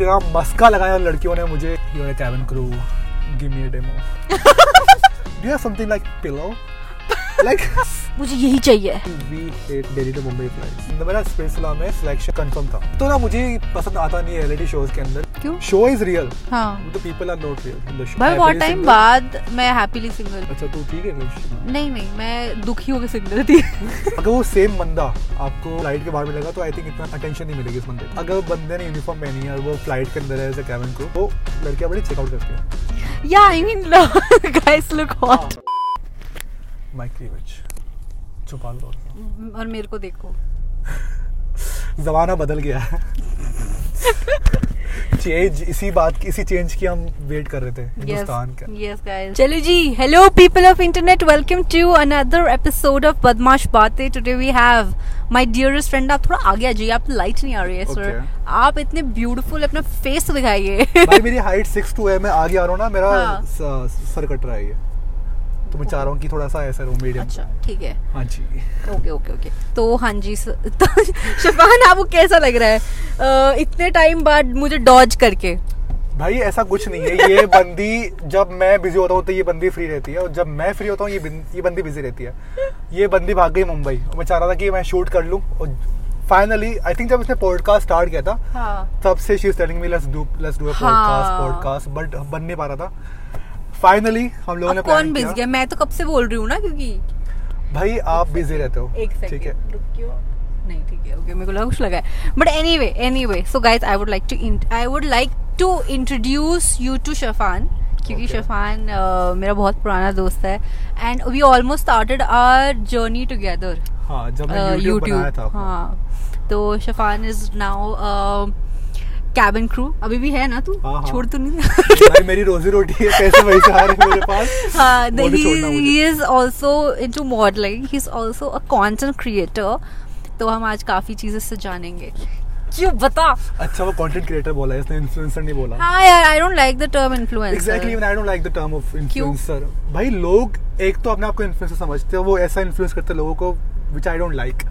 इतना मस्का लगाया उन लड़कियों ने मुझे। You are cabin crew give me a demo do have something like pillow like मुझे यही चाहिए। दिल्ली टू मुंबई फ्लाइट्स मेरा स्पेसला में सिलेक्शन कंफर्म था। तो ना मुझे पसंद आता नहीं है रियलिटी शोज़ के अंदर। क्यों? शो इज़ रियल हाँ। The people are not real भाई बहुत टाइम बाद मैं हैप्पीली सिंगल अच्छा तू ठीक है नहीं नहीं मैं दुखी होकर सिंगल थी। अगर वो सेम बंदा आपको फ़्लाइट के बाहर मिलेगा तो आई थिंक इतना अटेंशन नहीं मिलेगी उस बंदे अगर बंदे ने यूनिफॉर्म पहनी है और वो फ़्लाइट के अंदर है कैबिन को तो लड़कियाँ बड़ी चेकआउट करती हैं। या I mean guys look hot mic cleavage छुपा लो। और मेरे को देखो। जमाना बदल गया है। चेंज इसी बात की इसी चेंज की हम वेट कर रहे थे हिंदुस्तान का। yes guys. चलो जी hello people of internet welcome to another episode of Badmash Baatein today we have my dearest friend आप थोड़ा आगे आ जाइए आप लाइट नहीं आ रही है सर Okay. आप इतने ब्यूटीफुल अपना फेस दिखाइए। भाई मेरी हाइट सिक्स टू है मैं आगे आ रहा हूँ ना मेरा हाँ। सर कट रहा है ये। तो मैं चाह रहा हूँ कि थोड़ा सा ऐसा रहूँ मीडियम अच्छा ठीक है। हाँ जी। Okay okay okay. तो हाँ जी तो शफान आपको कैसा लग रहा है? इतने टाइम बाद मुझे डॉज करके। भाई ऐसा कुछ नहीं है। ये बंदी जब मैं बिज़ी होता हूँ तो ये बंदी फ्री रहती है और जब मैं फ्री होता हूँ ये ये बंदी बिज़ी रहती है। ये बंदी भाग गई मुंबई। मैं चाह रहा था कि मैं शूट कर लूँ और फाइनली आई थिंक जब इसने पॉडकास्ट स्टार्ट किया था हाँ। तब से she is telling me let's do let's do a. Podcast podcast but बन नहीं पा रहा था। फाइनली हम लोगों ने कौन बिज गया मैं तो कब से बोल रही हूँ ना क्योंकि भाई आप बिज़ी रहते हो। एक ठीक है। नहीं ठीक है ओके मेरे को लगा कुछ लगा है। But anyway anyway so guys I would like to I would like to introduce you to Shafan क्योंकि Okay. शफान uh, मेरा बहुत पुराना दोस्त है। And we almost started our journey together हाँ जब मैं यूट्यूब बनाया था हाँ। तो Shafan is now cabin crew अभी भी है ना तू? हाँ, हाँ। छोड़ तो नहीं भाई मेरी रोजी रोटी है पैसे वही से आ रहे हैं मेरे पास। हाँ। He is also into modelling he is also a content creator तो हम आज काफ़ी चीज़ें से जानेंगे। क्यों? बता। अच्छा वो कंटेंट क्रिएटर बोला इसने इन्फ्लुएंसर नहीं बोला। हाँ यार I don't like the term influencer exactly I don't like the term of influencer भाई लोग एक तो अपने आप को इन्फ्लुएंसर समझते हैं वो ऐसा इन्फ्लुएंस करते हैं लोगों को विच आई डोंट लाइक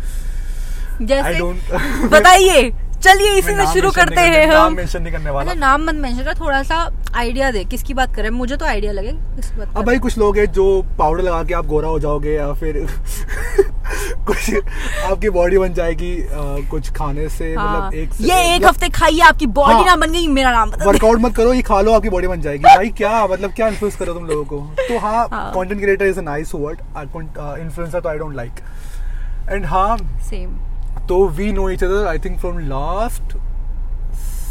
जैसे बताइए। चलिए इसी से शुरू करते हैं नाम हम। मेंशन नहीं करने वाला। नाम मत मेंशन कर थोड़ा सा आइडिया दे किसकी बात करें मुझे तो आइडिया लगे किसकी बात अब भाई कुछ लोग हैं जो पाउडर लगा के आप गोरा हो जाओगे या फिर कुछ आपकी बॉडी बन जाएगी अ, कुछ खाने से हाँ, मतलब एक से- ये एक हफ़्ते खाइए आपकी बॉडी हाँ। ना बन गई मेरा नाम वर्कआउट मत करो ये खा लो आपकी बॉडी बन जाएगी। भाई क्या मतलब क्या इन्फ्लुएंस करो तुम लोगों को? तो हाँ हाँ। Content creator is a nice word influencer तो आई डोंट लाइक एंड हाँ सेम तो we know each other I think from last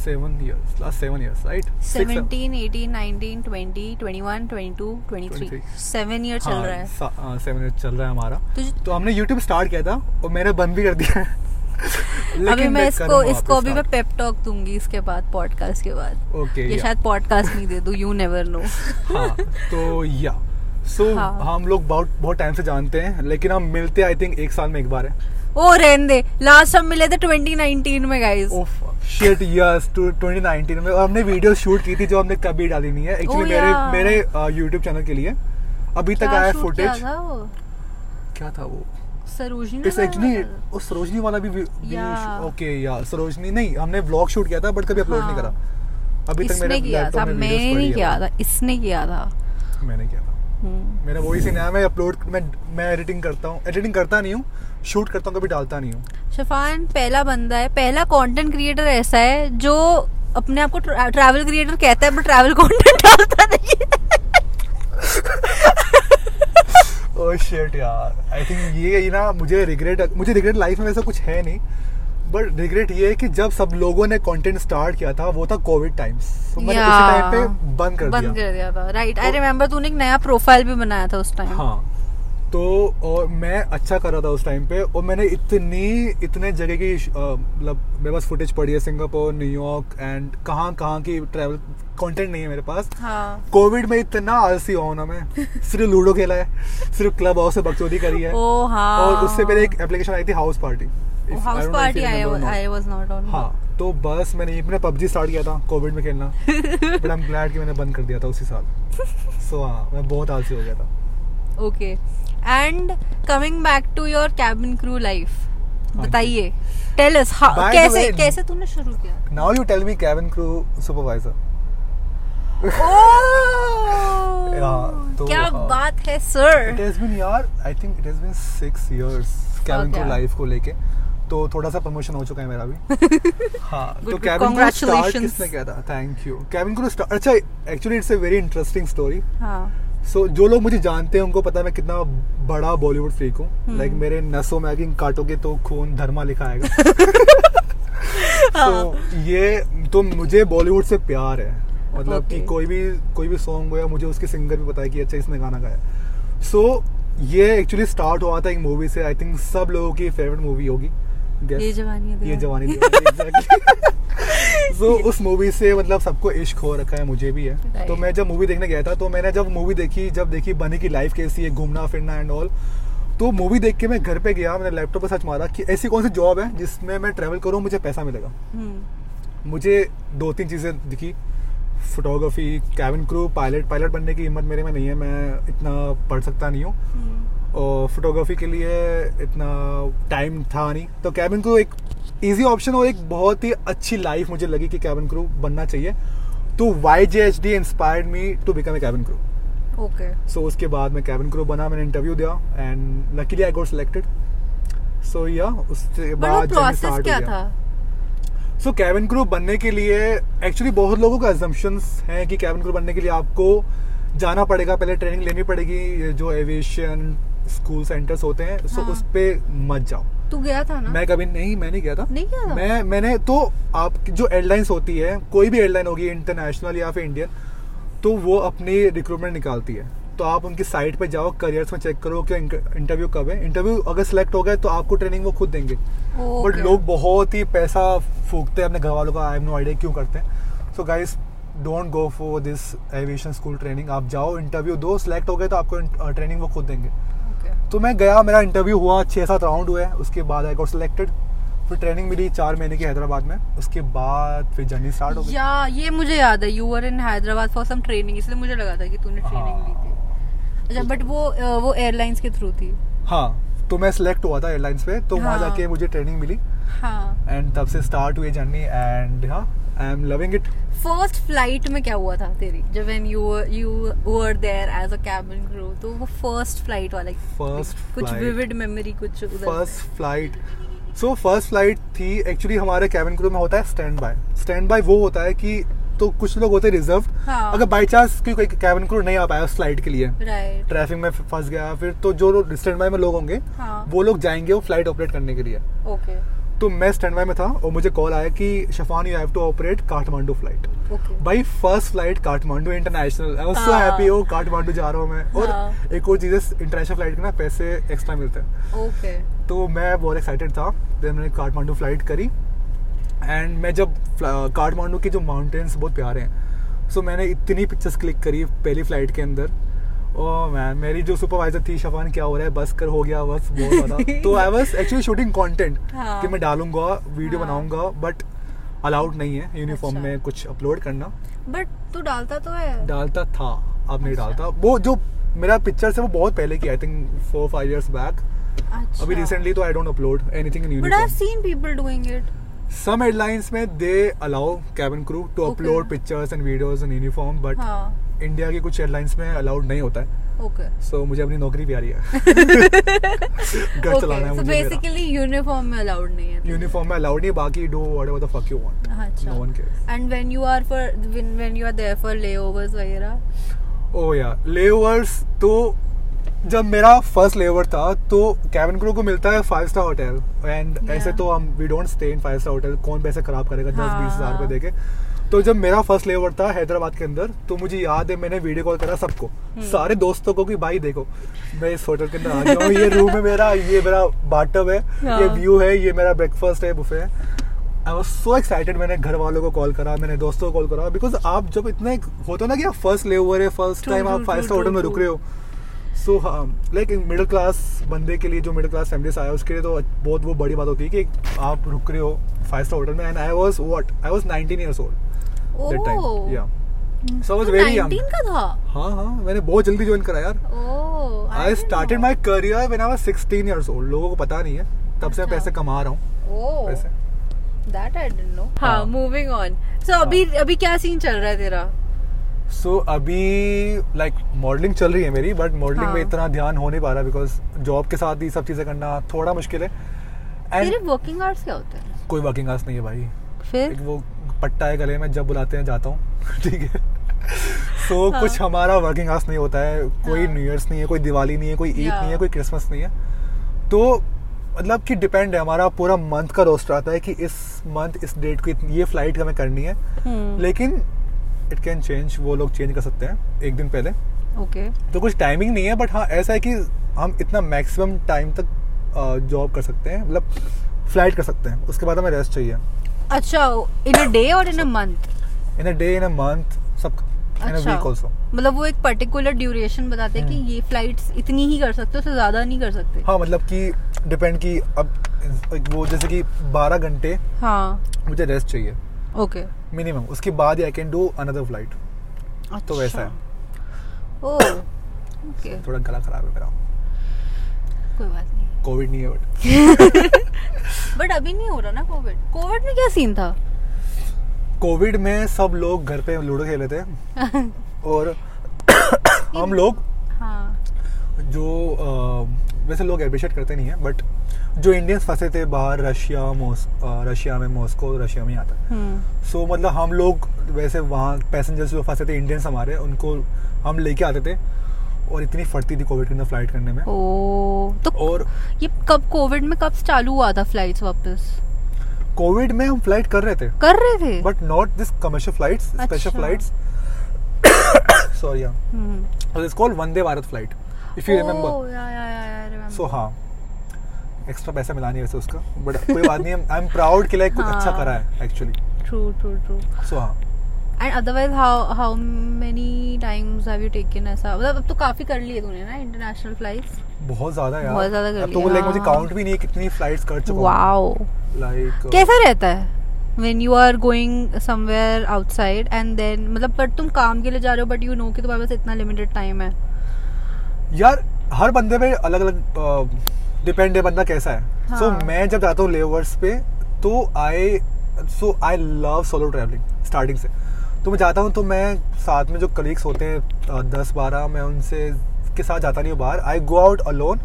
seven years last seven years right 17 18 19 20 21 22 23 23 seven year चल रहा है। सेवन ईयर चल रहा है हमारा। तो हमने YouTube स्टार्ट किया था और मैंने बंद भी कर दिया। है अभी मैं इसको इसको अभी मैं पेप टॉक दूँगी इसके बाद पॉडकास्ट के बाद। ओके okay, ये शायद पॉडकास्ट नहीं दे दूँ यू नेवर नो हाँ तो या सो so, हाँ। हम लोग बहुत बहुत टाइम से जानते हैं लेकिन हम मिलते आई थिंक एक साल में एक बार है। ओ रहने दे। लास्ट हम मिले थे 2019 में गाइस ओफ शिट यस 2019 में। और हमने वीडियो शूट की थी जो हमने कभी डाली नहीं है। एक्चुअली Oh, मेरे मेरे YouTube चैनल के लिए। अभी तक आया फुटेज क्या था वो? सरोजनी इस एक्चुअली उस सरोजनी वाला भी ओके या सरोजनी नहीं हमने व्लॉग शूट किया था बट कभी अपलोड नहीं हाँ। करा। अभी तक मेरे किया था मैंने किया था इसने किया था। मैंने किया। था। मेरा वही सीन है मैं अपलोड मैं मैं एडिटिंग करता हूँ। एडिटिंग करता नहीं हूँ शूट करता हूँ कभी डालता नहीं हूँ। शफान पहला बंदा है पहला कंटेंट क्रिएटर ऐसा है जो अपने आप को ट्रैवल क्रिएटर कहता है बट ट्रैवल कंटेंट डालता नहीं है। ओह शिट Oh, यार। आई थिंक ये ये ना मुझे रिग्रेट मुझे रिग्रेट लाइफ में वैसा कुछ है नहीं। बट रिग्रेट ये है कि जब सब लोगों ने कंटेंट स्टार्ट किया था वो था कोविड टाइम्स तो मैंने उसी टाइम पे बंद कर बंद दिया. कर दिया था. राइट आई रिमेम्बर तूने एक नया प्रोफ़ाइल भी बनाया था उस टाइम हाँ. तो और मैं अच्छा कर रहा था उस टाइम पे और मैंने इतनी इतने जगह की मतलब मेरे पास फुटेज पड़ी है सिंगापुर न्यूयॉर्क एंड कहाँ कहाँ की ट्रैवल कंटेंट नहीं है मेरे पास. हाँ. कोविड में इतना आलसी हुआ ना मैं. सिर्फ़ लूडो खेला है. सिर्फ़ क्लब हाउस से बकचोदी करी है. ओ हाँ. और उससे पहले एक एप्लीकेशन आई थी house party house party I was not on हाँ तो बस मैंने मैंने पबजी स्टार्ट किया था कोविड में खेलना। बट आई एम ग्लैड कि मैंने बंद कर दिया था उसी साल। सो हाँ मैं बहुत आलसी हो गया था। Okay and coming back to your cabin crew life बताइए। टेल अस कैसे कैसे तूने शुरू किया? Now you tell me cabin crew supervisor oh तो, क्या हाँ। बात है सर इट हैज़ बीन यार I think it has been 6 years cabin crew life को लेके। तो थोड़ा सा प्रमोशन हो चुका है मेरा भी। हाँ तो कैबिन क्रू स्टार्ट किसने किया था? Thank you cabin crew start अच्छा actually it's a very interesting story हाँ। सो जो लोग मुझे जानते हैं उनको पता है मैं कितना बड़ा बॉलीवुड फ्रीक हूँ। हम्म। लाइक मेरे नसों में अगर काटोगे तो खून धर्मा लिखा आएगा। हाँ। तो ये तो मुझे बॉलीवुड से प्यार है। मतलब कि कोई भी कोई भी सॉन्ग हो या मुझे उसके सिंगर भी पता है कि अच्छा इसने गाना गाया। सो ये एक्चुअली स्टार्ट हुआ था एक मूवी से। आई थिंक सब लोगों की फेवरेट मूवी होगी? ये जवानी ये जवानी एग्जैक्टली सो उस मूवी से मतलब सबको इश्क हो रखा है मुझे भी है। तो मैं जब मूवी देखने गया था तो मैंने जब मूवी देखी जब देखी बनी की लाइफ कैसी है घूमना फिरना एंड ऑल तो मूवी देख के मैं घर पे गया मैंने लैपटॉप पे सर्च मारा कि ऐसी कौन सी जॉब है जिसमें मैं ट्रैवल करूँ मुझे पैसा मिलेगा। हम्म, मुझे दो तीन चीज़ें दिखी। Photography cabin crew pilot pilot बनने की हिम्मत मेरे में नहीं है मैं इतना पढ़ सकता नहीं हूँ। हम्म, फोटोग्राफी के लिए इतना टाइम था नहीं। तो कैबिन क्रू एक इजी ऑप्शन और एक बहुत ही अच्छी लाइफ मुझे लगी कि कैबिन क्रू बनना चाहिए। तो Y J H D inspired me to become a cabin crew okay so उसके बाद मैं कैबिन क्रू बना मैंने इंटरव्यू दिया and luckily I got selected so yeah उसके बाद प्रोसेस क्या था? सो कैबिन क्रू बनने के लिए एक्चुअली बहुत लोगों का एजम्पन्स हैं कि कैबिन क्रू बनने के लिए आपको जाना पड़ेगा पहले ट्रेनिंग लेनी पड़ेगी जो एविएशन स्कूल सेंटर्स होते हैं सो हाँ। उस पे मत जाओ। तू गया था ना? मैं कभी नहीं मैं नहीं गया था। नहीं गया था? मैं मैंने तो आप जो एयरलाइंस होती है कोई भी एयरलाइन होगी इंटरनेशनल या फिर इंडियन तो वो अपनी रिक्रूटमेंट निकालती है। तो आप उनकी साइट पे जाओ करियर्स में चेक करो कि इंटरव्यू कब है। इंटरव्यू अगर सिलेक्ट हो गए तो आपको ट्रेनिंग वो खुद देंगे। बट लोग बहुत ही पैसा फूकते हैं अपने घर वालों का आई एम नो आइडिया क्यों करते हैं। So guys don't go for this aviation school training आप जाओ इंटरव्यू दो सिलेक्ट हो गए तो आपको ट्रेनिंग वो खुद देंगे. तो मैं गया मेरा इंटरव्यू हुआ छः सात राउंड हुए उसके बाद आई गॉट सिलेक्टेड फिर ट्रेनिंग मिली चार महीने की हैदराबाद में उसके बाद फिर जर्नी स्टार्ट हो गई। या ये मुझे याद है you were in Hyderabad for some training इसलिए मुझे लगा था कि तूने ट्रेनिंग हाँ। ली थी। अच्छा बट वो वो एयरलाइंस के थ्रू थी। हाँ तो मैं सिलेक्ट हुआ था एयरलाइंस पे तो वहाँ हाँ। जाके मुझे ट्रेनिंग मिली। हाँ। एंड तब से स्टार्ट हुई जर्नी एंड हाँ। I am loving it first flight में क्या हुआ था तेरी? जब when you you were there as a cabin crew तो वो फ़र्स्ट फ़्लाइट वाला First कुछ विविड मेमोरी कुछ first flight so first flight थी एक्चुअली हमारे कैबिन क्रू में होता है स्टैंड बाय स्टैंड बाय वो होता है कि तो कुछ लोग होते रिज़र्व हाँ। अगर बाई चांस कोई कैबिन क्रू नहीं आ पाया उस फ़्लाइट के लिए। ट्रैफ़िक में फंस गया फिर तो जो स्टैंड बाय में लोग होंगे हाँ। वो लोग जाएँगे वो फ़्लाइट ऑपरेट करने के लिए। ओके तो मैं स्टैंड बाय में था और मुझे कॉल आया कि Shafan you have to operate Kathmandu flight भाई first flight Kathmandu international I was so हाँ। हैप्पी ओ काठमांडू जा रहा हूँ मैं. और हाँ। एक और चीज़ इंटरनेशनल फ़्लाइट के ना पैसे एक्स्ट्रा मिलते हैं. तो मैं बहुत एक्साइटेड था. देन मैंने काठमांडू फ़्लाइट करी. एंड मैं जब काठमांडू के जो माउंटेन्स बहुत प्यारे हैं. सो मैंने इतनी पिक्चर्स क्लिक करी पहली फ़्लाइट के अंदर. ओह मैन मेरी जो सुपरवाइजर थी शफान क्या हो रहा है बस कर हो गया बस बहुत ज़्यादा तो I was actually shooting content. कि मैं डालूँगा वीडियो हाँ। बनाऊँगा बट अलाउड नहीं है यूनिफॉर्म अच्छा। में कुछ अपलोड करना बट तू डालता तो है डालता था अब अच्छा. नहीं। डालता वो जो मेरा पिक्चर है वो बहुत पहले की I think four five years back अभी रिसेंटली तो I don't upload anything in uniform but I have seen people doing it some airlines में allow cabin crew to Okay. upload pictures and videos in uniform but हाँ India की कुछ airlines में allowed नहीं होता है। Okay okay. सो so, मुझे अपनी नौकरी भी आ रही है। घर okay. चलाना है मुझे बेसिकली यूनिफॉर्म में अलाउड नहीं है। यूनिफॉर्म में अलाउड नहीं बाकी do whatever the fuck you want अच्छा। No one cares and when you are for when you are there for layovers वगैरह? ओ या लेओवर्स तो जब मेरा फ़र्स्ट लेओवर था तो कैबिन क्रू को मिलता है फाइव स्टार होटल एंड ऐसे तो हम we don't stay in five star hotel कौन पैसे खराब करेगा दस हाँ, बीस हज़ार हाँ। रुपए देके? तो जब मेरा फ़र्स्ट लेओवर था हैदराबाद के अंदर तो मुझे याद है मैंने वीडियो कॉल करा सबको। हम्म। सारे दोस्तों को कि भाई देखो मैं इस होटल के अंदर आ गया हूँ ये रूम है मेरा ये मेरा बाटअप है हाँ। ये व्यू है ये मेरा ब्रेकफास्ट है बुफे है. आई वॉज़ सो एक्साइटेड मैंने घर वालों को कॉल करा मैंने दोस्तों को कॉल करा बिकॉज़ आप जब इतना एक होता है ना कि आप फ़र्स्ट ले हुए है फ़र्स्ट टाइम आप फाइव स्टार होटल में रुक रहे हो। सो हाँ लाइक मिडिल क्लास बंदे के लिए जो मिडिल क्लास फैमिली से आया उसके लिए तो बहुत वो बड़ी बात होती है कि आप रुक रहे हो फाइव स्टार होटल में and I was what I was nineteen years old that time या so I was very young 19 का था? हाँ हाँ मैंने बहुत जल्दी ज्वाइन करा यार। ओह I started my career when I was 16 years old लोगों को पता नहीं है तब से मैं अच्छा। पैसे कमा रहा हूँ। ओह पैसे। दैट आई डिडंट नो हाँ हाँ। मूविंग ऑन सो अभी अभी क्या सीन चल रहा है तेरा? सो अभी लाइक मॉडलिंग चल रही है मेरी बट मॉडलिंग हाँ। में इतना ध्यान हो नहीं पा रहा बिकॉज़ जॉब के साथ ही सब चीज़ें करना थोड़ा मुश्किल है। एंड वर्किंग आवर्स क्या होते हैं? कोई वर्किंग आवर्स नहीं है भाई। फिर? वो पट्टा है गले में जब बुलाते हैं जाता हूँ। ठीक है? सो so, हाँ। कुछ हमारा वर्किंग आवर्स नहीं होता है। कोई हाँ। न्यू ईयर्स नहीं है कोई दिवाली नहीं है कोई ईद नहीं है कोई क्रिसमस नहीं है। तो मतलब कि डिपेंड है हमारा पूरा मंथ का रोस्टर आता है कि इस मंथ इस डेट को ये फ़्लाइट हमें करनी है। हम्म। लेकिन इट कैन चेंज वो लोग चेंज कर सकते हैं एक दिन पहले। ओके तो कुछ टाइमिंग नहीं है बट हाँ ऐसा है कि हम इतना मैक्सिमम टाइम तक जॉब कर सकते हैं मतलब फ़्लाइट कर सकते हैं। उसके बाद हमें रेस्ट चाहिए। अच्छा इन अ डे और in a month in a day in a month सब इन अ अच्छा वीक ऑल्सो मतलब वो एक पर्टिकुलर ड्यूरेशन बताते हैं कि हम्म। ये फ्लाइट्स इतनी ही कर सकते हो उससे ज़्यादा नहीं कर सकते। हाँ मतलब कि डिपेंड कि अब वो जैसे कि 12 घंटे हाँ। मुझे रेस्ट चाहिए। ओके मिनिमम उसके बाद I can do another flight अच्छा तो वैसा है। ओह ओके थोड़ा गला खराब है मेरा। कोई बात नहीं। कोविड नहीं है बट। बट अभी नहीं हो रहा ना कोविड। कोविड में क्या सीन था? कोविड में सब लोग घर पे लूडो खेले थे। और हम लोग हाँ। जो अ, वैसे लोग अप्रिशिएट करते नहीं है बट जो इंडियंस फंसे थे बाहर रशिया मोस रशिया में मॉस्को रशिया में आता है। हम्म। सो मतलब हम लोग वैसे वहाँ पैसेंजर्स जो फंसे थे इंडियंस हमारे उनको हम लेके आते थे। और इतनी फटती थी कोविड के अंदर फ़्लाइट करने में। ओ तो और ये कब कोविड में कब चालू हुआ था फ्लाइट्स वापस? कोविड में हम फ़्लाइट कर रहे थे। कर रहे थे? But not this commercial flights special अच्छा। Flights sorry hmm. It's called Vande Bharat flight if you remember Oh, yeah, yeah, yeah, yeah, I so हाँ। एक्स्ट्रा पैसा मिला नहीं वैसे उसका बट कोई बात नहीं आई एम प्राउड कि लाइक कुछ अच्छा हाँ। करा है actually True, true, true. So हाँ। And otherwise, how how many times have you taken ऐसा? मतलब अब तो काफ़ी कर लिए तूने ना इंटरनेशनल फ्लाइट्स बहुत ज़्यादा यार। बहुत ज़्यादा कर अब तो लाइक मुझे हाँ। काउंट भी नहीं है कितनी फ्लाइट्स कर चुका वाओ लाइक कैसा रहता है? When you are going somewhere outside and then मतलब पर तुम काम के लिए जा रहे हो बट यू नो कि तुम्हारे पास इतना लिमिटेड टाइम है। यार हर बंदे पे अलग अलग डिपेंड है बंदा कैसा है। सो हाँ। so, मैं जब जाता हूँ लेवर्स पे तो I so I love solo travelling starting से। तो मैं जाता हूँ तो मैं साथ में जो कलीग्स होते हैं दस बारह मैं उनसे के साथ जाता नहीं हूँ बाहर। I go out alone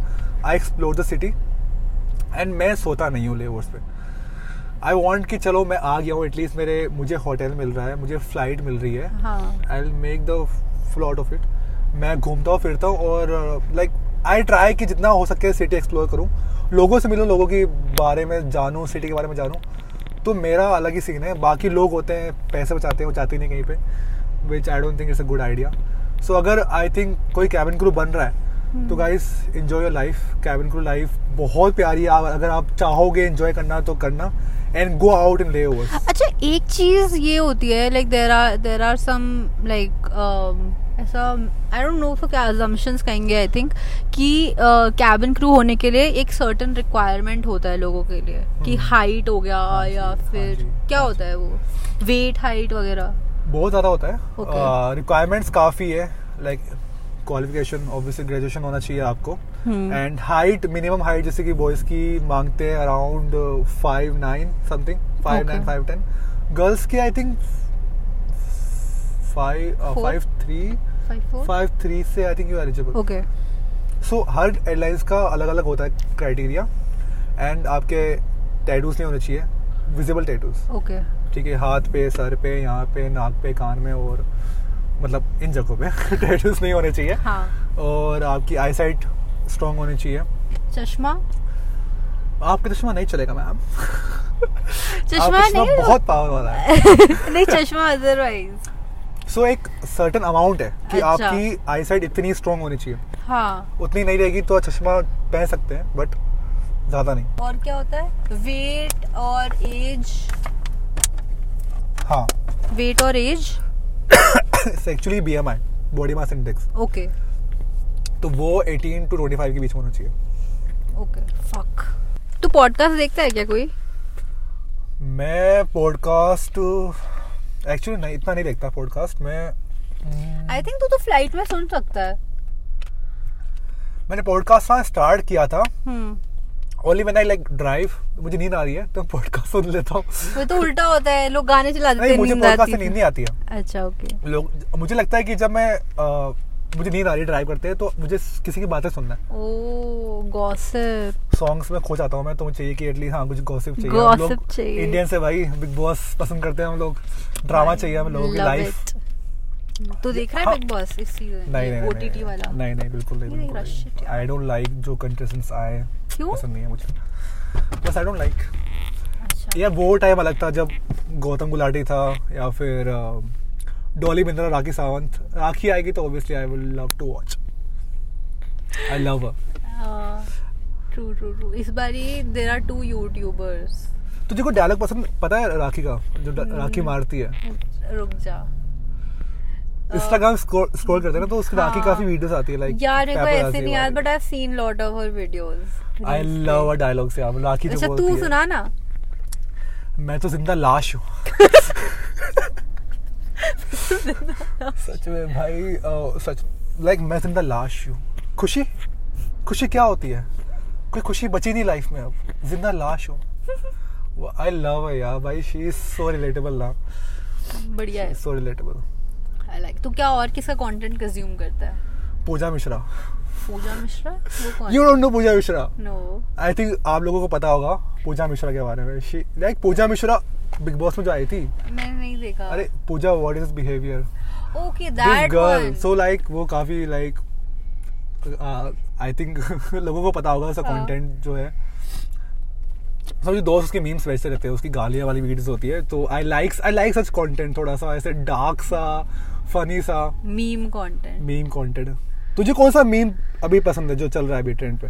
I explore the city and मैं सोता नहीं हूँ लेवर्स पे। आई वॉन्ट कि चलो मैं आ गया हूँ एटलीस्ट मेरे मुझे होटल मिल रहा है मुझे फ़्लाइट मिल रही है। हाँ। I make the float of it मैं घूमता हूँ फिरता हूँ और लाइक आई ट्राई कि जितना हो सके सिटी एक्सप्लोर करूँ। लोगों से मिलूँ लोगों के बारे में जानूँ सिटी के बारे में जानूँ। तो मेरा अलग ही सीन है। बाकी लोग होते हैं पैसे बचाते हैं वो जाते नहीं कहीं पे which I don't think it's a good idea so अगर आई थिंक कोई कैबिन क्रू बन रहा है तो guys enjoy your life cabin crew life बहुत प्यारी है। अगर आप चाहोगे एंजॉय करना तो करना एंड गो आउट इन ले अच्छा एक चीज़ ये होती है like there are there are some like ऐसा आई डोंट नो उसको क्या अजम्पशंस कहेंगे आई थिंक कि कैबिन क्रू होने के लिए एक सर्टन रिक्वायरमेंट होता है लोगों के लिए कि हम्म। हाइट हो गया हाँ या हाँ फिर जी, क्या हाँ होता है वो? वेट हाइट वगैरह। बहुत ज़्यादा होता है। Okay. रिक्वायरमेंट्स काफ़ी है लाइक क्वालिफिकेशन ऑब्वियसली ग्रेजुएशन होना चाहिए आपको। हम्म। एंड हाइट मिनिमम हाइट जैसे कि बॉयज़ की मांगते हैं around five nine something five nine five ten girls की I think five three five three से I think you eligible okay so her airlines का अलग अलग होता है क्राइटेरिया एंड आपके टैटूज नहीं होने चाहिए विजिबल टैटूज ओके ठीक है हाथ पे सर पे यहाँ पे नाक पे कान में और मतलब इन जगहों पे टैटूज नहीं होने चाहिए. हाँ. और आपकी आई साइट स्ट्रॉन्ग होनी चाहिए. चश्मा? आपका चश्मा नहीं चलेगा मैम चश्मा चश्मा नहीं? बहुत पावर वाला है. नहीं चश्मा अदरवाइज़ सो so, एक सर्टन अमाउंट है कि अच्छा। आपकी आई साइट इतनी स्ट्रॉन्ग होनी चाहिए। हाँ। उतनी नहीं रहेगी तो चश्मा पहन सकते हैं बट ज़्यादा नहीं। और क्या होता है? वेट और एज हाँ। वेट और age actually B M I body mass index okay तो वो 18 टू 25 के बीच होना चाहिए। ओके फक तू पॉडकास्ट देखता है क्या कोई? मैं पॉडकास्ट एक्चुअली नहीं इतना नहीं देखता पॉडकास्ट मैं आई थिंक तू तो फ़्लाइट में सुन सकता है। मैंने पॉडकास्ट हाँ स्टार्ट किया था। Only when I like drive मुझे नींद आ रही है तो पॉडकास्ट सुन लेता हूँ। वो तो उल्टा होता है लोग गाने चला देते हैं मुझे नींद पॉडकास्ट आती से नींद है। नहीं आती है। अच्छा ओके लोग मुझे लगता है कि जब मैं मुझे नींद आ रही ड्राइव करते हैं तो मुझे किसी की बातें सुनना है। गॉसिप सॉन्ग्स में खो जाता हूँ मैं तो मुझे चाहिए कि एटलीस्ट हाँ कुछ गॉसिप चाहिए। हम लोग चाहिए। इंडियन से भाई बिग बॉस पसंद करते हैं हम लोग। ड्रामा चाहिए हम लोगों की लाइफ तो देख रहा है। बिग बॉस इस सीज़न नहीं नहीं ओटीटी वाला। नहीं नहीं बिल्कुल नहीं बिल्कुल आई डोंट लाइक जो कंटेस्टेंट्स आए। क्यों? पसंद नहीं है मुझे। बस आई डोंट लाइक यार वो टाइम अलग था जब गौतम गुलाटी था या फिर डॉली बिंद्रा राखी सावंत। राखी आएगी तो obviously I will love to watch I love her true true true इस बारी देर आर टू यूट्यूबर्स तुझे कोई डायलॉग पसंद? पता है राखी का? जो हम्म। राखी मारती है। रुक जा। इंस्टाग्राम स्क्रॉल करते हैं ना तो उसकी राखी हाँ। काफ़ी वीडियोस आती है लाइक यार मेरे को ऐसे नहीं याद but I seen lot of her videos I love a dialogue से आप राखी जो अच्छा तू सुना ना। मैं तो ज़िंदा लाश हूँ। सच में भाई सच लाइक मैं ज़िंदा लाश हूँ। खुशी? खुशी क्या होती है? कोई खुशी बची नहीं लाइफ में अब। ज़िंदा लाश हूँ। आई लव यार भाई शी इज़ सो रिलेटेबल ना। बढ़िया है। सो रिलेटेबल आई लाइक तो क्या और किसका कंटेंट कंज्यूम करता है? पूजा मिश्रा। पूजा मिश्रा? वो कौन you don't know Pooja Mishra? No I think आप लोगों को पता होगा पूजा मिश्रा के बारे में। She like Pooja Mishra Bigg Boss में जो आई थी। मैंने नहीं देखा। अरे Pooja what is behaviour okay that girl so like वो काफ़ी लाइक आई थिंक लोगों को पता होगा उसका हाँ। कंटेंट जो है। सब दोस्त उसके मीम्स वैसे रहते हैं उसकी गालियाँ वाली वीडियोस होती है तो I like I like such content थोड़ा सा ऐसे डार्क सा फनी सा। मीम कंटेंट मीम कंटेंट तुझे कौन सा मीम अभी पसंद है जो चल रहा है अभी ट्रेंड पे?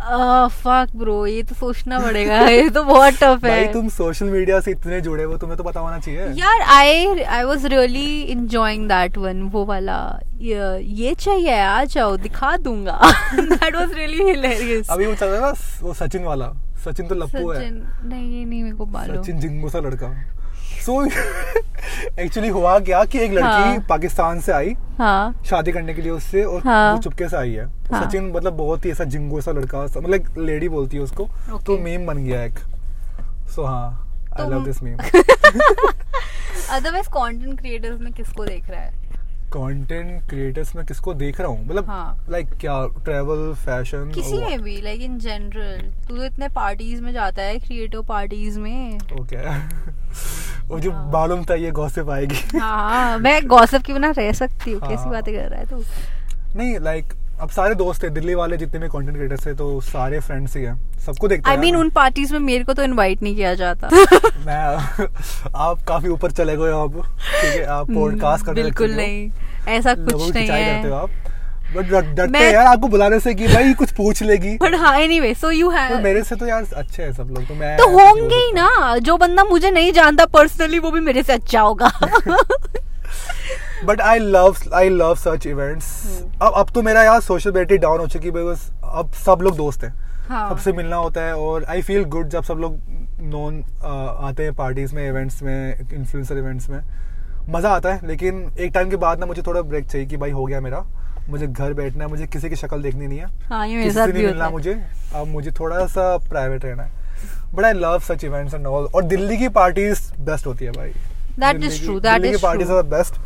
फक ब्रो ये तो सोचना पड़ेगा ये तो बहुत टफ भाई है तुम सोशल मीडिया से इतने जुड़े हो तुम्हें तो पता होना चाहिए। यार I I was really enjoying that one वो वाला। ये, ये चाहिए आ जाओ दिखा दूँगा। दैट वाज रियली हिलेरियस अभी वो चल रहा ना वो सचिन वाला। सचिन तो लप्पू है। सचिन नहीं नहीं मेरे को मालूम। सचिन जिंगू सा लड़का। सो एक्चुअली हुआ क्या कि एक लड़की हाँ। पाकिस्तान से आई हाँ। शादी करने के लिए उससे और हाँ। वो चुपके से आई है। हाँ। सचिन मतलब बहुत ही ऐसा जिंगू सा लड़का मतलब लेडी बोलती है उसको। Okay. तो मीम बन गया एक। सो हाँ आई तो love this meme otherwise content creators में किसको देख रहा है? कंटेंट क्रिएटर्स में किसको देख रहा हूँ? मतलब हाँ। लाइक क्या ट्रैवल फ़ैशन किसी में भी लाइक इन जनरल तू तो इतने पार्टीज़ में जाता है क्रिएटिव पार्टीज़ में। ओके वो जो हाँ। मालूम था ये गॉसिप आएगी। हाँ मैं गॉसिप के बिना रह सकती हूँ? कैसी हाँ। बातें कर रहा है तू? नहीं लाइक अब सारे दोस्त हैं दिल्ली वाले जितने भी कंटेंट क्रिएटर्स हैं तो सारे फ्रेंड्स ही हैं। सबको देखते आई हैं मीन ना। उन पार्टीज़ में मेरे को तो इनवाइट नहीं किया जाता। मैं आप काफ़ी ऊपर चले गए हो अब। ठीक है आप पॉडकास्ट कर रहे बिल्कुल नहीं। ऐसा कुछ नहीं हो। है आप। बट डरते हैं यार आपको बुलाने से कि भाई कुछ पूछ लेगी। बट हाँ एनीवे सो यू तो हैव मेरे से तो यार अच्छे हैं सब लोग तो मैं तो होंगे ही ना जो बंदा मुझे नहीं जानता पर्सनली वो भी मेरे से अच्छा होगा। But I love I love such events. अब अब तो मेरा यार सोशल बैटरी डाउन हो चुकी बिकॉज़ अब सब लोग दोस्त हैं। हाँ। सबसे मिलना होता है और आई फील गुड जब सब लोग नॉन आते हैं पार्टीज़ में इवेंट्स में इन्फ्लुएंसर इवेंट्स में। मज़ा आता है लेकिन एक टाइम के बाद ना मुझे थोड़ा ब्रेक चाहिए कि भाई हो गया मेरा। मुझे घर बैठना है मुझे किसी की शक्ल देखनी नहीं है। हाँ ये मेरे किसी साथ भी मिलना मुझे। अब मुझे थोड़ा सा प्राइवेट रहना है। But I love such events and all और दिल्ली की पार्टीज़ बेस्ट होती है भाई। True, that दिल्ली is की पार्टीज़ आर बेस्ट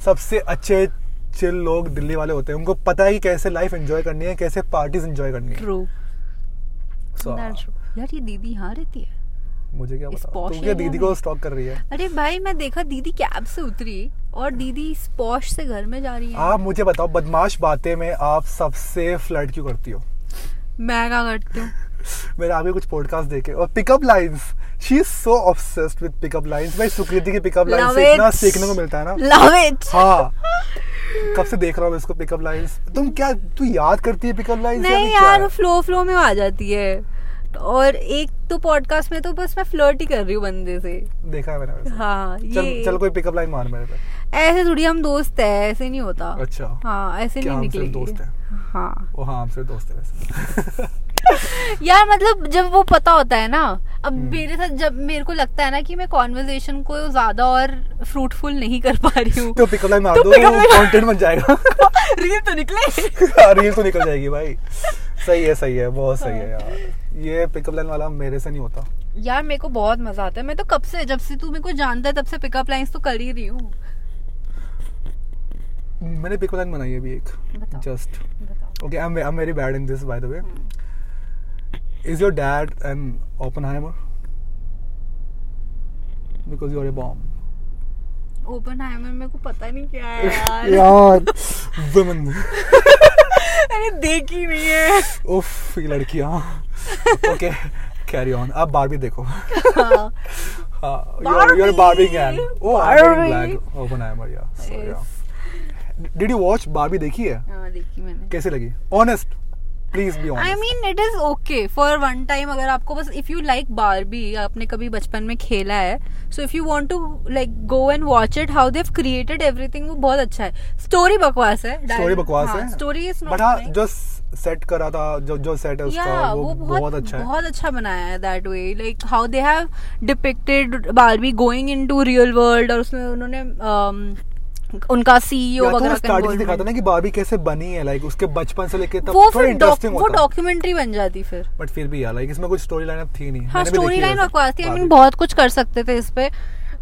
सबसे अच्छे चिल लोग दिल्ली वाले होते हैं। उनको पता है कि कैसे लाइफ एंजॉय करनी है कैसे पार्टीज़ एंजॉय करनी है। ट्रू So, यार ये दीदी यहाँ रहती है? मुझे क्या पता? तू क्या दीदी को स्टॉक कर रही है? अरे भाई मैं देखा दीदी कैब से उतरी। और दीदी स्पॉश से घर में जा रही है। आप मुझे बताओ बदमाश बातें में आप सबसे फ्लर्ट क्यों करती हो? मैं क्या करती हूँ? मेरे आगे कुछ पॉडकास्ट देखे। और pickup lines she is so obsessed with pickup lines भाई सुकृति की पिकअप लाइंस से इतना सीखने को मिलता है ना। लव इट हाँ। कब से देख रहा हूँ मैं इसको पिकअप लाइंस तुम क्या तू याद करती है पिकअप लाइंस नहीं यार फ्लो फ्लो में आ जाती है। और एक तो पॉडकास्ट में तो बस मैं फ्लर्ट ही कर रही हूँ बंदे से। देखा है मैंने हाँ चल ये चल कोई पिकअप लाइन मार मेरे पे। ऐसे थोड़ी हम दोस्त है ऐसे नहीं होता। अच्छा। हाँ ऐसे नहीं निकले दोस्त हैं? हाँ। ओ हाँ हम सिर्फ़ दोस्त है वैसे। यार मतलब जब वो पता होता है ना अब हम्म। मेरे साथ जब मेरे को लगता है ना कि मैं कॉन्वर्जेशन को ज़्यादा और फ्रूटफुल नहीं कर पा रही हूँ। तो पिकअप लाइन मार तो दो कंटेंट बन जाएगा। रील तो निकले। रील तो निकल जाएगी भाई। सही है सही है बहुत सही है यार। ये पिकअप लाइन वाला मेरे से नहीं होता। यार मेरे को बहुत मज़ा आता है। मैं तो कब से जब से तू मेरे को जानता है तब से पिकअप लाइंस तो कर ही रही हूँ। मैंने पिको लाइन बनाई है अभी एक just okay I am very bad in this by the way is your dad an open because you are a bomb open मेरे को पता नहीं क्या है यार। वुमन अरे देखी नहीं है। उफ ये लड़कियाँ। ओके कैरी ऑन अब बारबी देखो। हाँ। You are Barbie gang oh I am Oppenheimer yeah so yeah Oppenheimer, you watch Yes. yeah. Did you watch Barbie देखी है? हाँ, देखी मैंने कैसे लगी? Honest. Please be honest. I mean it is okay for one time अगर आपको बस इफ़ यू लाइक बारबी आपने कभी बचपन में खेला है so if you want to like go and watch it how they've created everything वो बहुत अच्छा है स्टोरी बकवास है स्टोरी बकवास है स्टोरी इज़ बट हाँ जो सेट करा था जो जो सेट है उसका या वो, वो बहुत, बहुत अच्छा है बहुत अच्छा बनाया है that way like how they have depicted Barbie going into real world और उसमें उन्होंने um, उनका सीईओ तो वगैरह का स्टार्टिंग दिखाता ना कि बारबी कैसे बनी है लाइक उसके बचपन से लेके तब वो फिर इंटरेस्टिंग वो डॉक्यूमेंटरी बन जाती फिर। बट फिर भी यार लाइक इसमें कुछ स्टोरी लाइन थी नहीं। हाँ स्टोरी लाइन वैसे, बकवास थी। आई मीन बहुत कुछ कर सकते थे इस पे।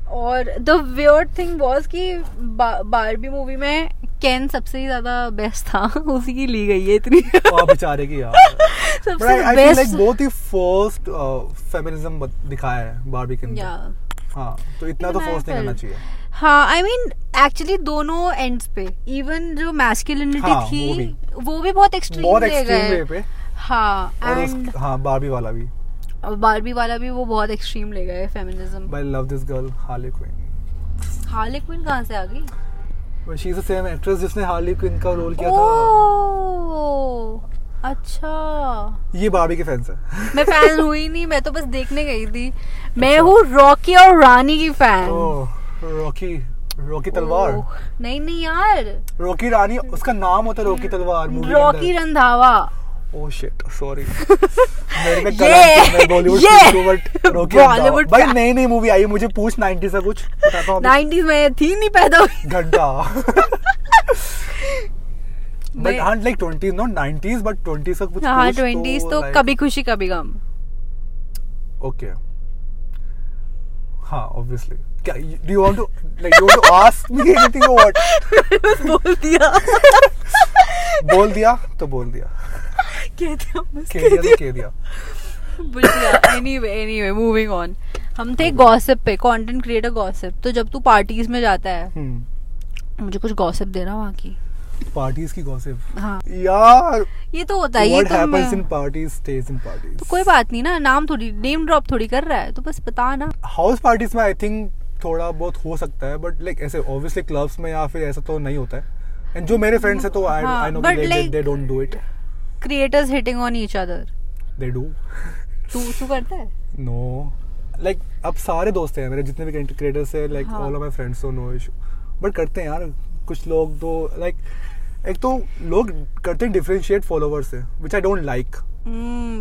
और द वियर्ड थिंग वाज कि बारबी मूवी में कैन सबसे ज़्यादा बेस्ट था। उसी की ली गई है इतनी। बेचारे की यार। सबसे आई लाइक बहुत ही फ़र्स्ट फेमिनिज्म दिखाया है बारबी के अंदर। हाँ तो इतना तो फोर्स नहीं करना चाहिए। हाँ आई मीन एक्चुअली दोनों एंड्स पे इवन जो मैस्कुलिनिटी हाँ, थी वो भी। वो भी बहुत एक्सट्रीम बहुत ले एक्सट्रीम गए। वे पे। हाँ एंड हाँ बारबी वाला भी। बारबी वाला भी वो बहुत एक्सट्रीम ले गए feminism I love this girl Harley Quinn Harley Quinn कहाँ से आ गई? She is the same actress जिसने हार्ली क्विन का रोल किया था। ओह अच्छा। ये बारबी के फैंस है। मैं फ़ैन हुई नहीं मैं तो बस देखने गई थी। मैं हूँ रॉकी और रानी की फ़ैन ओह। रॉकी रॉकी तलवार। नहीं नहीं यार। रॉकी रानी उसका नाम होता है Rocky Talwar movie Rocky Randhawa. Oh shit sorry मेरे ये- बॉलीवुड रंधावा। भाई नई नई मूवी आई मुझे पूछ 90 से कुछ बताता हूँ 90s में थी नहीं पैदा हुई। घंटा। बट हाँ लाइक 20 नो 90s बट 20 से कुछ हाँ ट्वेंटीज तो कभी खुशी कभी गम। ओके हाँ obviously you want to like you want to ask me anything और व्हाट बस बोल दिया। बोल दिया तो बोल दिया। कह दिया बस कह कह दिया तो कह दिया। बोल दिया। एनीवे एनीवे मूविंग ऑन हम थे गॉसिप पे कंटेंट क्रिएटर गॉसिप तो जब तू पार्टीज़ में जाता है हम्म मुझे कुछ गॉसिप देना वहाँ की। पार्टीज़ की गॉसिप हाँ। यार ये तो होता है ये तो मैं- in parties stage in parties तो कोई बात नहीं ना नाम थोड़ी नेम ड्रॉप थोड़ी कर रहा है तो बस बता ना। हाउस पार्टीज़ में आई थिंक थोड़ा बहुत हो सकता है बट लाइक ऐसे ऑब्वियसली क्लब्स में या फिर ऐसा तो नहीं होता है। एंड जो मेरे फ्रेंड्स है तो I I know they don't do it creators hitting on each other they do तू तू करता है? नो लाइक अब सारे दोस्त हैं मेरे जितने भी क्रिएटर्स है like. All of my friends तो नो इशू बट करते हैं यार कुछ लोग तो लाइक एक तो लोग करते हैं डिफरेंशिएट फॉलोवर्स से विच आई डोंट लाइक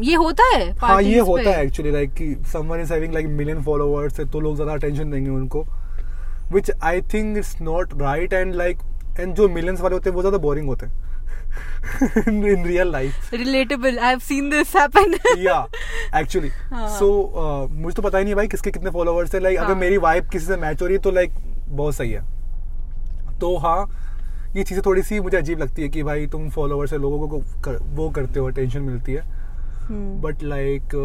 ये होता है हाँ ये होता है एक्चुअली लाइक कि someone is having like million followers है तो लोग ज़्यादा अटेंशन देंगे उनको which I think it's not right and like and जो मिलियंस वाले होते हैं वो ज़्यादा बोरिंग होते हैं। In real life relatable i have seen this happen. या एक्चुअली हाँ। सो मुझे तो पता ही नहीं भाई किसके कितने फॉलोवर्स है। लाइक अगर हाँ। मेरी वाइफ किसी से मैच हो रही है तो लाइक बहुत सही है। तो हाँ ये चीज़ें थोड़ी सी मुझे अजीब लगती है कि भाई तुम फॉलोवर से लोगों को कर, वो करते हो अटेंशन मिलती है। हम्म, बट लाइक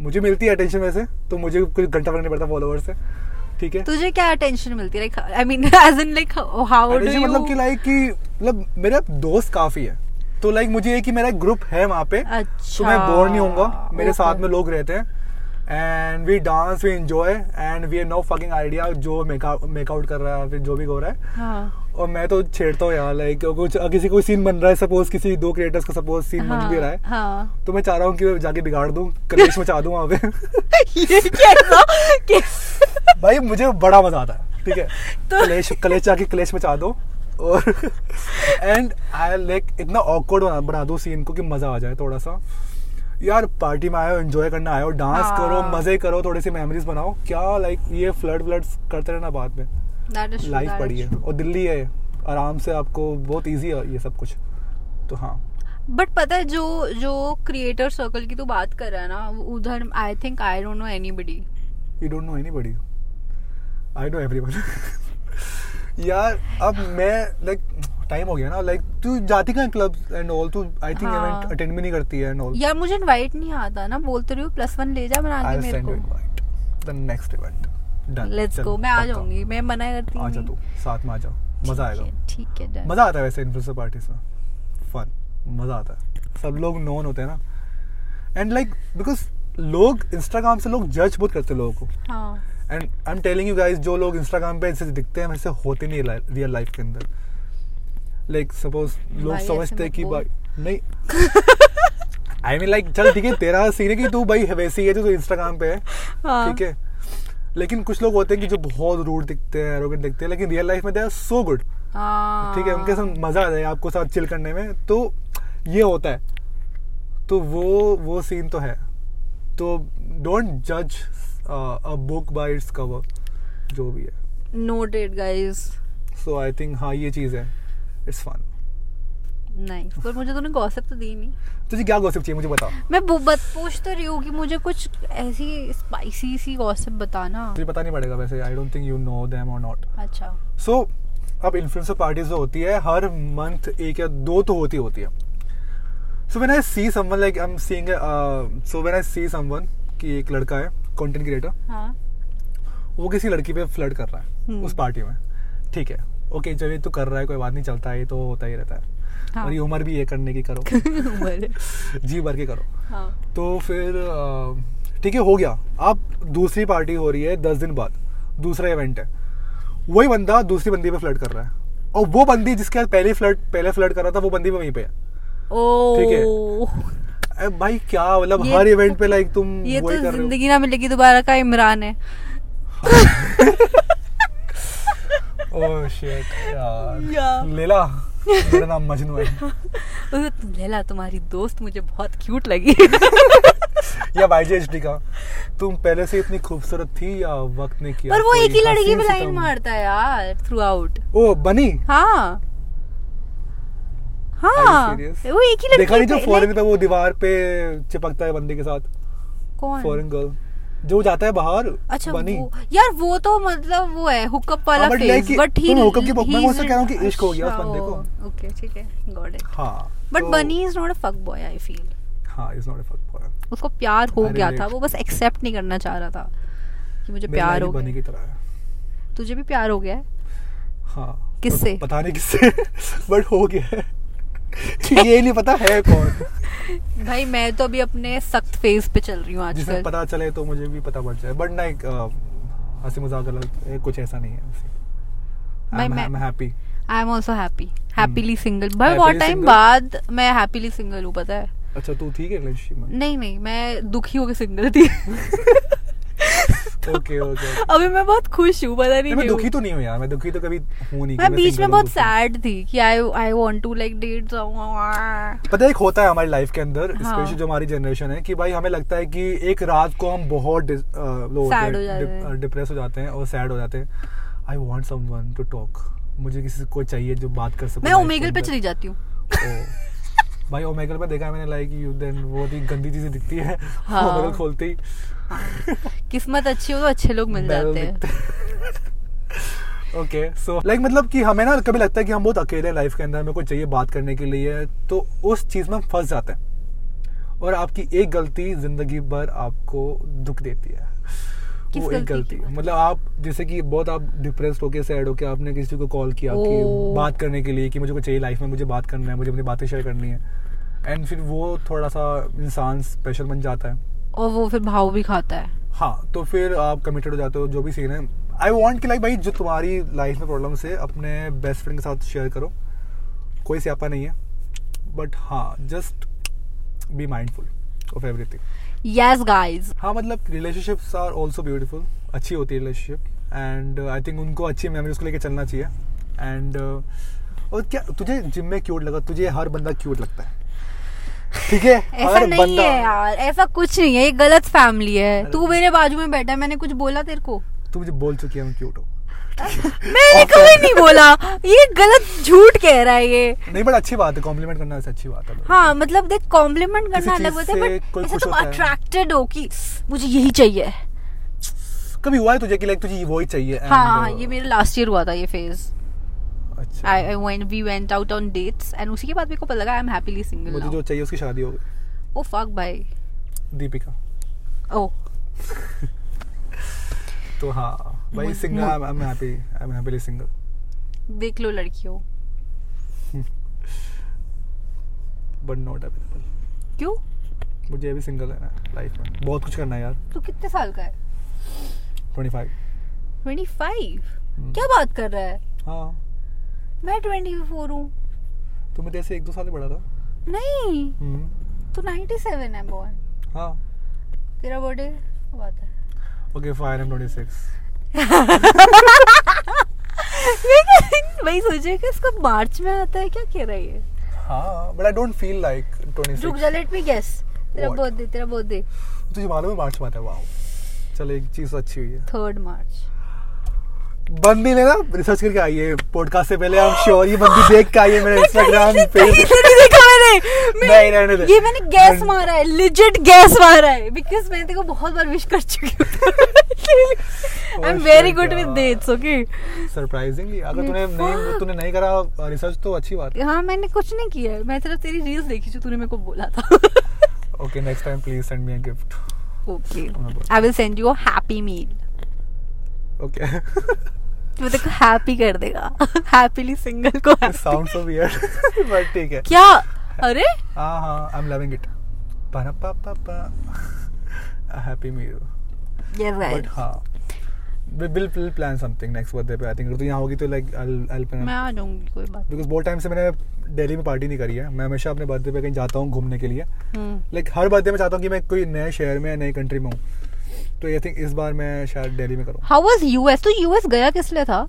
मुझे मिलती है अटेंशन वैसे तो मुझे कुछ घंटा फ़र्क नहीं पड़ता फॉलोअर्स से। ठीक है? तुझे क्या अटेंशन मिलती है? I mean as in like how do you मतलब कि लाइक कि मतलब मेरे दोस्त काफ़ी है। तो लाइक मुझे ये कि मेरा ग्रुप है वहाँ पे अच्छा तो मैं बोर नहीं होऊँगा। मेरे. साथ में लोग रहते हैं। And we dance we enjoy and we no fucking idea जो मेकआउट कर रहा है फिर जो भी हो रहा है। हाँ। और मैं तो छेड़ता हूँ यार लाइक कुछ किसी कोई सीन बन रहा है सपोज़ किसी दो क्रिएटर्स का सपोज़ सीन बन भी रहा है हाँ। तो मैं चाह रहा हूँ कि जाके बिगाड़ दूँ कलेश मचा दूँ वहाँ पे। भाई मुझे बड़ा मज़ा आता है ठीक है? तो- कलेश कलेश जाके कलेश मचा दो और एंड आई लाइक इतना ऑकवर्ड बना दो सीन को कि मज़ा आ जाए थोड़ा सा। यार पार्टी में हो एंजॉय करना हो डांस हाँ। करो मज़े करो थोड़ी सी मेमोरीज बनाओ। क्या लाइक ये फ्लड फ्लड करते रहना बाद में? लाइफ पड़ी है। और दिल्ली है आराम से आपको बहुत इजी है ये सब कुछ। तो हाँ। बट पता है जो जो क्रिएटर सर्कल की तू बात कर रहा है ना उधर I think I don't know anybody you don't know anybody I know everyone यार अब मैं लाइक टाइम हो गया ना लाइक तू जाती कहाँ क्लब एंड ऑल तू आई थिंक हाँ। इवेंट अटेंड भी नहीं करती है एंड ऑल यार मुझे इनवाइट नहीं आता ना बोलते रही हूँ प्लस वन ले जा बना के मेरे को। Invite the next event done let's go मैं आ जाऊँगी मैं मना करती आ जा तू साथ में आ जा मज़ा आएगा। ठीक है डन मज़ा आता है वैसे इन्फ्लुएंसर पार्टीज़ में। फन मज़ा आता है। सब लोग नोन होते हैं ना। एंड लाइक बिकॉज़ लोग इंस्टाग्राम से लोग जज बहुत करते हैं लोगों को। हाँ। And I am telling you guys जो लोग इंस्टाग्राम पे ऐसे दिखते हैं वैसे होते नहीं रियल लाइफ के अंदर। लाइक सपोज़ लोग समझते हैं कि भाई नहीं। आई मीन लाइक चल ठीक है तेरा सीन है कि तू भाई वैसी है जो तू इंस्टाग्राम पे है। हाँ। ठीक है? लेकिन कुछ लोग होते हैं कि जो बहुत रूड दिखते हैं एरोगेंट दिखते हैं लेकिन रियल लाइफ में दे आर सो गुड ठीक है? उनके साथ मज़ा आ जाए आपको साथ चिल करने में। तो ये होता है। तो वो वो सीन तो है। तो डोंट जज a book by its cover जो भी है। Noted guys so I think हाँ ये चीज़ है। इट्स फन नाइस पर मुझे तूने गॉसिप तो दी नहीं। तुझे क्या गॉसिप चाहिए मुझे बता। मैं वो बत पूछ तो रही हूँ कि मुझे कुछ ऐसी स्पाइसी सी गॉसिप बताना। तुझे पता नहीं पड़ेगा वैसे I don't think you know them और नॉट अच्छा। सो so, अब इन्फ्लुएंसर पार्टीज़ जो होती है हर मंथ एक या दो तो होती होती है। So when I see someone like I am seeing so when I see someone कि एक लड़का है कंटेंट क्रिएटर हाँ। वो किसी लड़की पे फ्लर्ट कर रहा है हम्म। उस पार्टी में। ठीक है। ओके चलिए तू कर रहा है कोई बात नहीं चलता है तो होता ही रहता है। हाँ। और ये उम्र भी ये करने की करो। उम्र। जी भर के करो। हाँ। तो फिर ठीक है हो गया। अब दूसरी पार्टी हो रही है दस दिन बाद। दूसरा इवेंट है। वही बंदा दूसरी बंदी पे फ्लर्ट कर रहा है। और वो बंदी जिसके साथ पहले फ्लर्ट पहले फ्लर्ट कर रहा था वो बंदी भी वहीं पे है। ठीक है। भाई क्या मतलब हर इवेंट पे लाइक तुम ये तो हो। ज़िंदगी ना मिलेगी दोबारा का इमरान है। ओह शिट यार। लेला? मेरा नाम मजनू है. लेला तुम्हारी दोस्त मुझे बहुत क्यूट लगी. या बाईजी एचडी का. तुम पहले से इतनी खूबसूरत थी या वक्त ने किया? पर वो एक ही लड़की पे लाइन मारता है यार थ्रू आउट ओ बनी? हाँ. हाँ. वो एक ही लड़की देखा नहीं जो फॉरेन पे वो दीवार पे चिपकता है बंदे के साथ? कौन? फॉरेन गर्ल जो जाता है बाहर अच्छा बनी। वो यार वो तो मतलब वो है हुकअप वाला हाँ, फ़ेज़ बट ही hookup की- मैं उससे कह रहा हूँ कि इश्क हो गया उस बंदे को। ओके ठीक है गॉट इट हाँ but Bunny is not a fuck boy I feel हाँ is not a fuck boy उसको प्यार हो गया था वो बस एक्सेप्ट नहीं करना चाह रहा था कि मुझे प्यार हो बनी की तरह है। तुझे भी प्यार हो गया है? हाँ किससे? पता नहीं किससे बट हो गया है। ये नहीं पता है कौन। भाई मैं तो अभी अपने सख्त फ़ेज़ पे चल रही हूँ जिसे आजकल। पता चले तो मुझे भी पता पड़ जाए बट नहीं अ, हँसी मज़ाक अलग कुछ ऐसा नहीं है भाई, मैं- happy I am also happy happily single भाई बहुत टाइम? बाद मैं हैप्पीली सिंगल हूँ पता है? अच्छा तू ठीक है रिलेशनशिप में? नहीं नहीं मैं दुखी होकर सिंगल थी। ओके ओके अभी मैं बहुत खुश हूँ पता नहीं मैं दुखी तो नहीं हूँ यार मैं दुखी तो कभी हूँ नहीं मैं बीच में बहुत सैड थी कि I I want to like date पता है एक होता है हमारी लाइफ के अंदर हाँ। स्पेशली जो हमारी जनरेशन है कि भाई हमें लगता है कि एक रात को हम बहुत हो हैं, हैं। डिप्रेस हो जाते हैं और सैड हो जाते हैं। I want someone to talk मुझे किसी को चाहिए जो बात कर सके मैं ओमेगल पे चली जाती हूँ। भाई ओमेगल पे देखा है मैंने लाइक यू देन बहुत ही गंदी चीज़ें दिखती है। हाँ। ओमेगल खोलते। ही किस्मत अच्छी हो तो अच्छे लोग मिल जाते हैं। ओके सो लाइक मतलब कि हमें ना कभी लगता है कि हम बहुत अकेले हैं लाइफ के अंदर हमें कोई चाहिए बात करने के लिए तो उस चीज़ में हम फंस जाते हैं। और आपकी एक गलती ज़िंदगी भर आपको दुख देती है। किस वो एक गलती गलती मतलब आप जैसे कि बहुत आप डिप्रेस्ड होके सैड होके आपने किसी को कॉल किया कि बात करने के लिए कि मुझे कुछ चाहिए लाइफ में मुझे बात करना है मुझे अपनी बातें शेयर करनी है। एंड फिर वो थोड़ा सा इंसान स्पेशल बन जाता है। और वो फिर भाव भी खाता है। हाँ तो फिर आप कमिटेड हो जाते हो जो भी सीन है। आई वॉन्ट कि लाइक भाई जो तुम्हारी लाइफ में प्रॉब्लम है अपने बेस्ट फ्रेंड के साथ शेयर करो। कोई स्यापा नहीं है। बट हाँ just be mindful of everything yes guys हाँ मतलब रिलेशनशिप्स आर ऑल्सो ब्यूटीफुल अच्छी होती है रिलेशनशिप एंड आई थिंक उनको अच्छी मेमोरीज को लेकर चलना चाहिए। एंड uh, और क्या तुझे जिम में क्यूट लगा? तुझे हर बंदा क्यूट लगता है। ठीक है? ऐसा नहीं है यार ऐसा कुछ नहीं है ये गलत फैमिली है। तू मेरे बाजू में बैठा है मैंने कुछ बोला तेरे को? तू मुझे बोल चुकी है क्यूट हूँ। मैंने कभी नहीं बोला। ये गलत झूठ कह रहा है ये। नहीं बट अच्छी बात है कॉम्प्लीमेंट करना अच्छी बात है। हाँ मतलब देख कॉम्प्लीमेंट करना अलग होता है बट ऐसा तुम अट्रैक्टेड हो। कि मुझे यही चाहिए। कभी हुआ है तुझे कि लाइक तुझे वो ही चाहिए हाँ ये मेरे लास्ट ईयर हुआ था ये phase I when we went out on dates and उसी के बाद मेरे को पता लगा आई एम हैप्पीली सिंगल मुझे जो चाहिए उसकी शादी हो गई। ओ फक भाई दीपिका। ओ तो हाँ भाई single I am happy I am happily single देख लो लड़कियों बट नॉट अवेलेबल क्यों? मुझे अभी सिंगल रहना है लाइफ में। बहुत कुछ करना है यार। तू कितने साल का है? 25 25 हम्म। क्या बात कर रहा है? हाँ। मैं 24 हूँ। तो मैं जैसे एक दो साल बड़ा था। नहीं। हम्म, तू 97 है बॉर्न हाँ। तेरा बर्थडे कब आता है ओके फाइन एम 26 वही सोचे कि इसको मार्च में आता है क्या कह रहा है ये? हाँ but I don't feel like रुक 26 जा लेट मी गेस तेरा बर्थडे तेरा बर्थडे तुझे मालूम है मार्च में आता है वाओ चल एक चीज़ अच्छी हुई है। थर्ड मार्च बंदी ने ना? रिसर्च करके आई है पॉडकास्ट से पहले हम श्योर ये बंदी देख के आई है मेरे इंस्टाग्राम पे नहीं देखा मैंने मैं- नहीं, रहने दे। ये मैंने गैस मारा है लिजिट गैस मारा है। बिकॉज़ मैंने तेरे को बहुत बार विश कर चुकी हूँ। I am very good with dates okay surprisingly अगर तूने नहीं तूने नहीं करा रिसर्च तो अच्छी बात है। हाँ मैंने कुछ नहीं किया है। मैं सिर्फ़ तेरी रील्स देखी जो तूने मेरे को बोला था। Okay next time please send me a gift okay. I will send you a happy meal okay वो देखो हैप्पी कर देगा। हैप्पीली सिंगल को happy। Sound so weird but ठीक है। क्या? अरे? हाँ हाँ आई एम लविंग इट पा पा पा पा हैप्पी मील ये बट राइट हाँ we will will plan something next birthday पे आई थिंक तो यहाँ होगी तो लाइक I'll I'll plan. मैं आ जाऊँगी कोई बात बिकॉज़ बहुत टाइम से मैंने दिल्ली में पार्टी नहीं करी है। मैं हमेशा अपने बर्थडे पे कहीं जाता हूँ घूमने के लिए। हम्म। लाइक हर बर्थडे में चाहता हूँ कि मैं कोई नए शहर में या नई कंट्री में हूँ। तो आई थिंक इस बार मैं शायद दिल्ली में करूँ। हाउ वाज यूएस तो यूएस गया किस लिए था?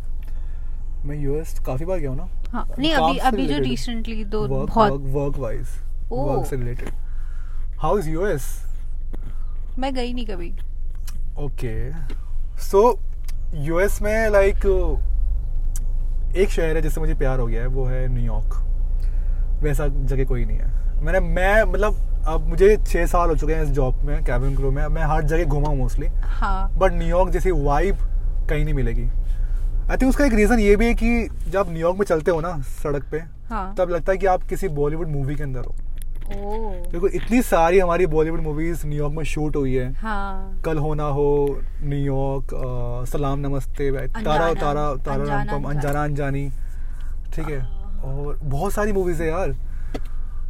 मैं यूएस काफ़ी बार गया हूँ ना। हाँ नहीं अभी अभी जो रिसेंटली वर्क बहुत वर्क वर्क वाइज वर्क से रिलेटेड हाउ इज़ यूएस मैं गई नहीं कभी। ओके सो यूएस में लाइक एक शहर है जिससे मुझे प्यार हो गया है वो है न्यूयॉर्क वैसा जगह कोई नहीं है। मैंने मैं मतलब अब मुझे छः साल हो चुके हैं इस जॉब में कैबिन क्रू में। मैं हर जगह घूमा हूँ मोस्टली हाँ। बट न्यूयॉर्क जैसी वाइब कहीं नहीं मिलेगी। आई थिंक उसका एक रीज़न ये भी है कि जब न्यूयॉर्क में चलते हो ना सड़क पे हाँ। तब लगता है कि आप किसी बॉलीवुड मूवी के अंदर हो। देखो इतनी सारी हमारी बॉलीवुड मूवीज़ न्यूयॉर्क में शूट हुई है। हाँ। कल होना हो न्यूयॉर्क सलाम नमस्ते तारा तारा तारा रामपम अनजाना अनजानी ठीक है? और बहुत सारी मूवीज़ है यार।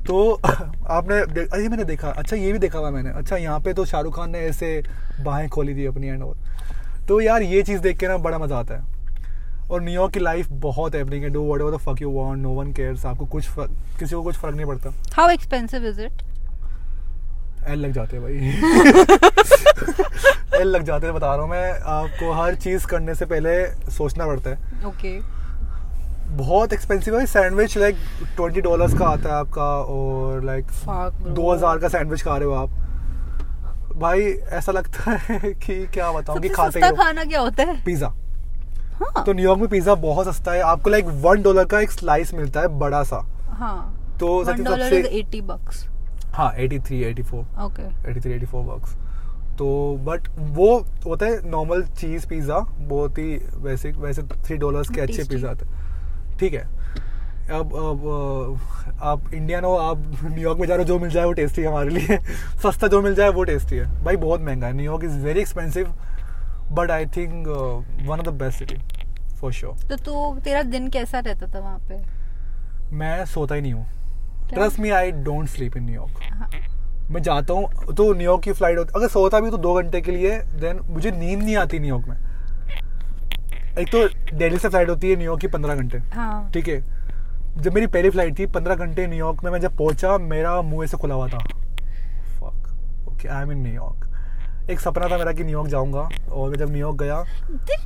तो आपने अरे मैंने देखा अच्छा ये भी देखा हुआ मैंने। अच्छा यहाँ पे तो शाहरुख खान ने ऐसे बाहें खोली थी अपनी एंड और तो यार ये चीज़ देख के ना बड़ा मज़ा आता है। और न्यूयॉर्क की लाइफ बहुत हैपनिंग है। Do whatever the fuck you want no one cares आपको कुछ फ़र्क, किसी को कुछ फ़र्क नहीं पड़ता। हाउ एक्सपेंसिव इज़ इट एल लग जाते हैं भाई। एल लग जाते हैं बता रहा हूँ मैं। आपको हर चीज़ करने से पहले सोचना पड़ता है। ओके बहुत एक्सपेंसिव है। सैंडविच लाइक ट्वेंटी डॉलर्स का आता है आपका और लाइक दो हज़ार का सैंडविच खा रहे हो आप। भाई ऐसा लगता है कि क्या बताऊँ कि खाते सस्ता ही खाना क्या होता है? पिज़्ज़ा हाँ। तो न्यूयॉर्क में पिज़्ज़ा बहुत सस्ता है। आपको लाइक वन डॉलर का एक स्लाइस मिलता है बड़ा सा। हाँ। तो सबसे डॉलर एटी बक्स हाँ eighty three eighty four okay 83 84 bucks तो बट वो होता है नॉर्मल चीज़ पिज़्ज़ा बहुत ही वैसे वैसे थ्री डॉलर्स के अच्छे पिज़्ज़ा आते हैं। ठीक है? अब अब आप इंडियन हो आप न्यूयॉर्क में जा रहे हो जो मिल जाए वो टेस्टी है हमारे लिए। सस्ता जो मिल जाए वो टेस्टी है। भाई बहुत महँगा है। New York is very expensive but I think one of the best city for sure तो तू तेरा दिन कैसा रहता था वहाँ पे? मैं सोता ही नहीं हूँ। Trust me I don't sleep in New York मैं जाता हूँ तो न्यूयॉर्क की फ़्लाइट होती अगर सोता भी तो दो घंटे के लिए देन मुझे नींद नहीं आती न्यूयॉर्क में। एक तो दिल्ली से फ़्लाइट होती है न्यूयॉर्क की पंद्रह घंटे। हाँ। ठीक है? जब मेरी पहली फ़्लाइट थी पंद्रह घंटे न्यूयॉर्क में मैं जब पहुँचा मेरा मुँह ऐसे खुला हुआ था। Fuck okay I am in New York एक सपना था मेरा कि न्यूयॉर्क जाऊँगा और मैं जब न्यूयॉर्क गया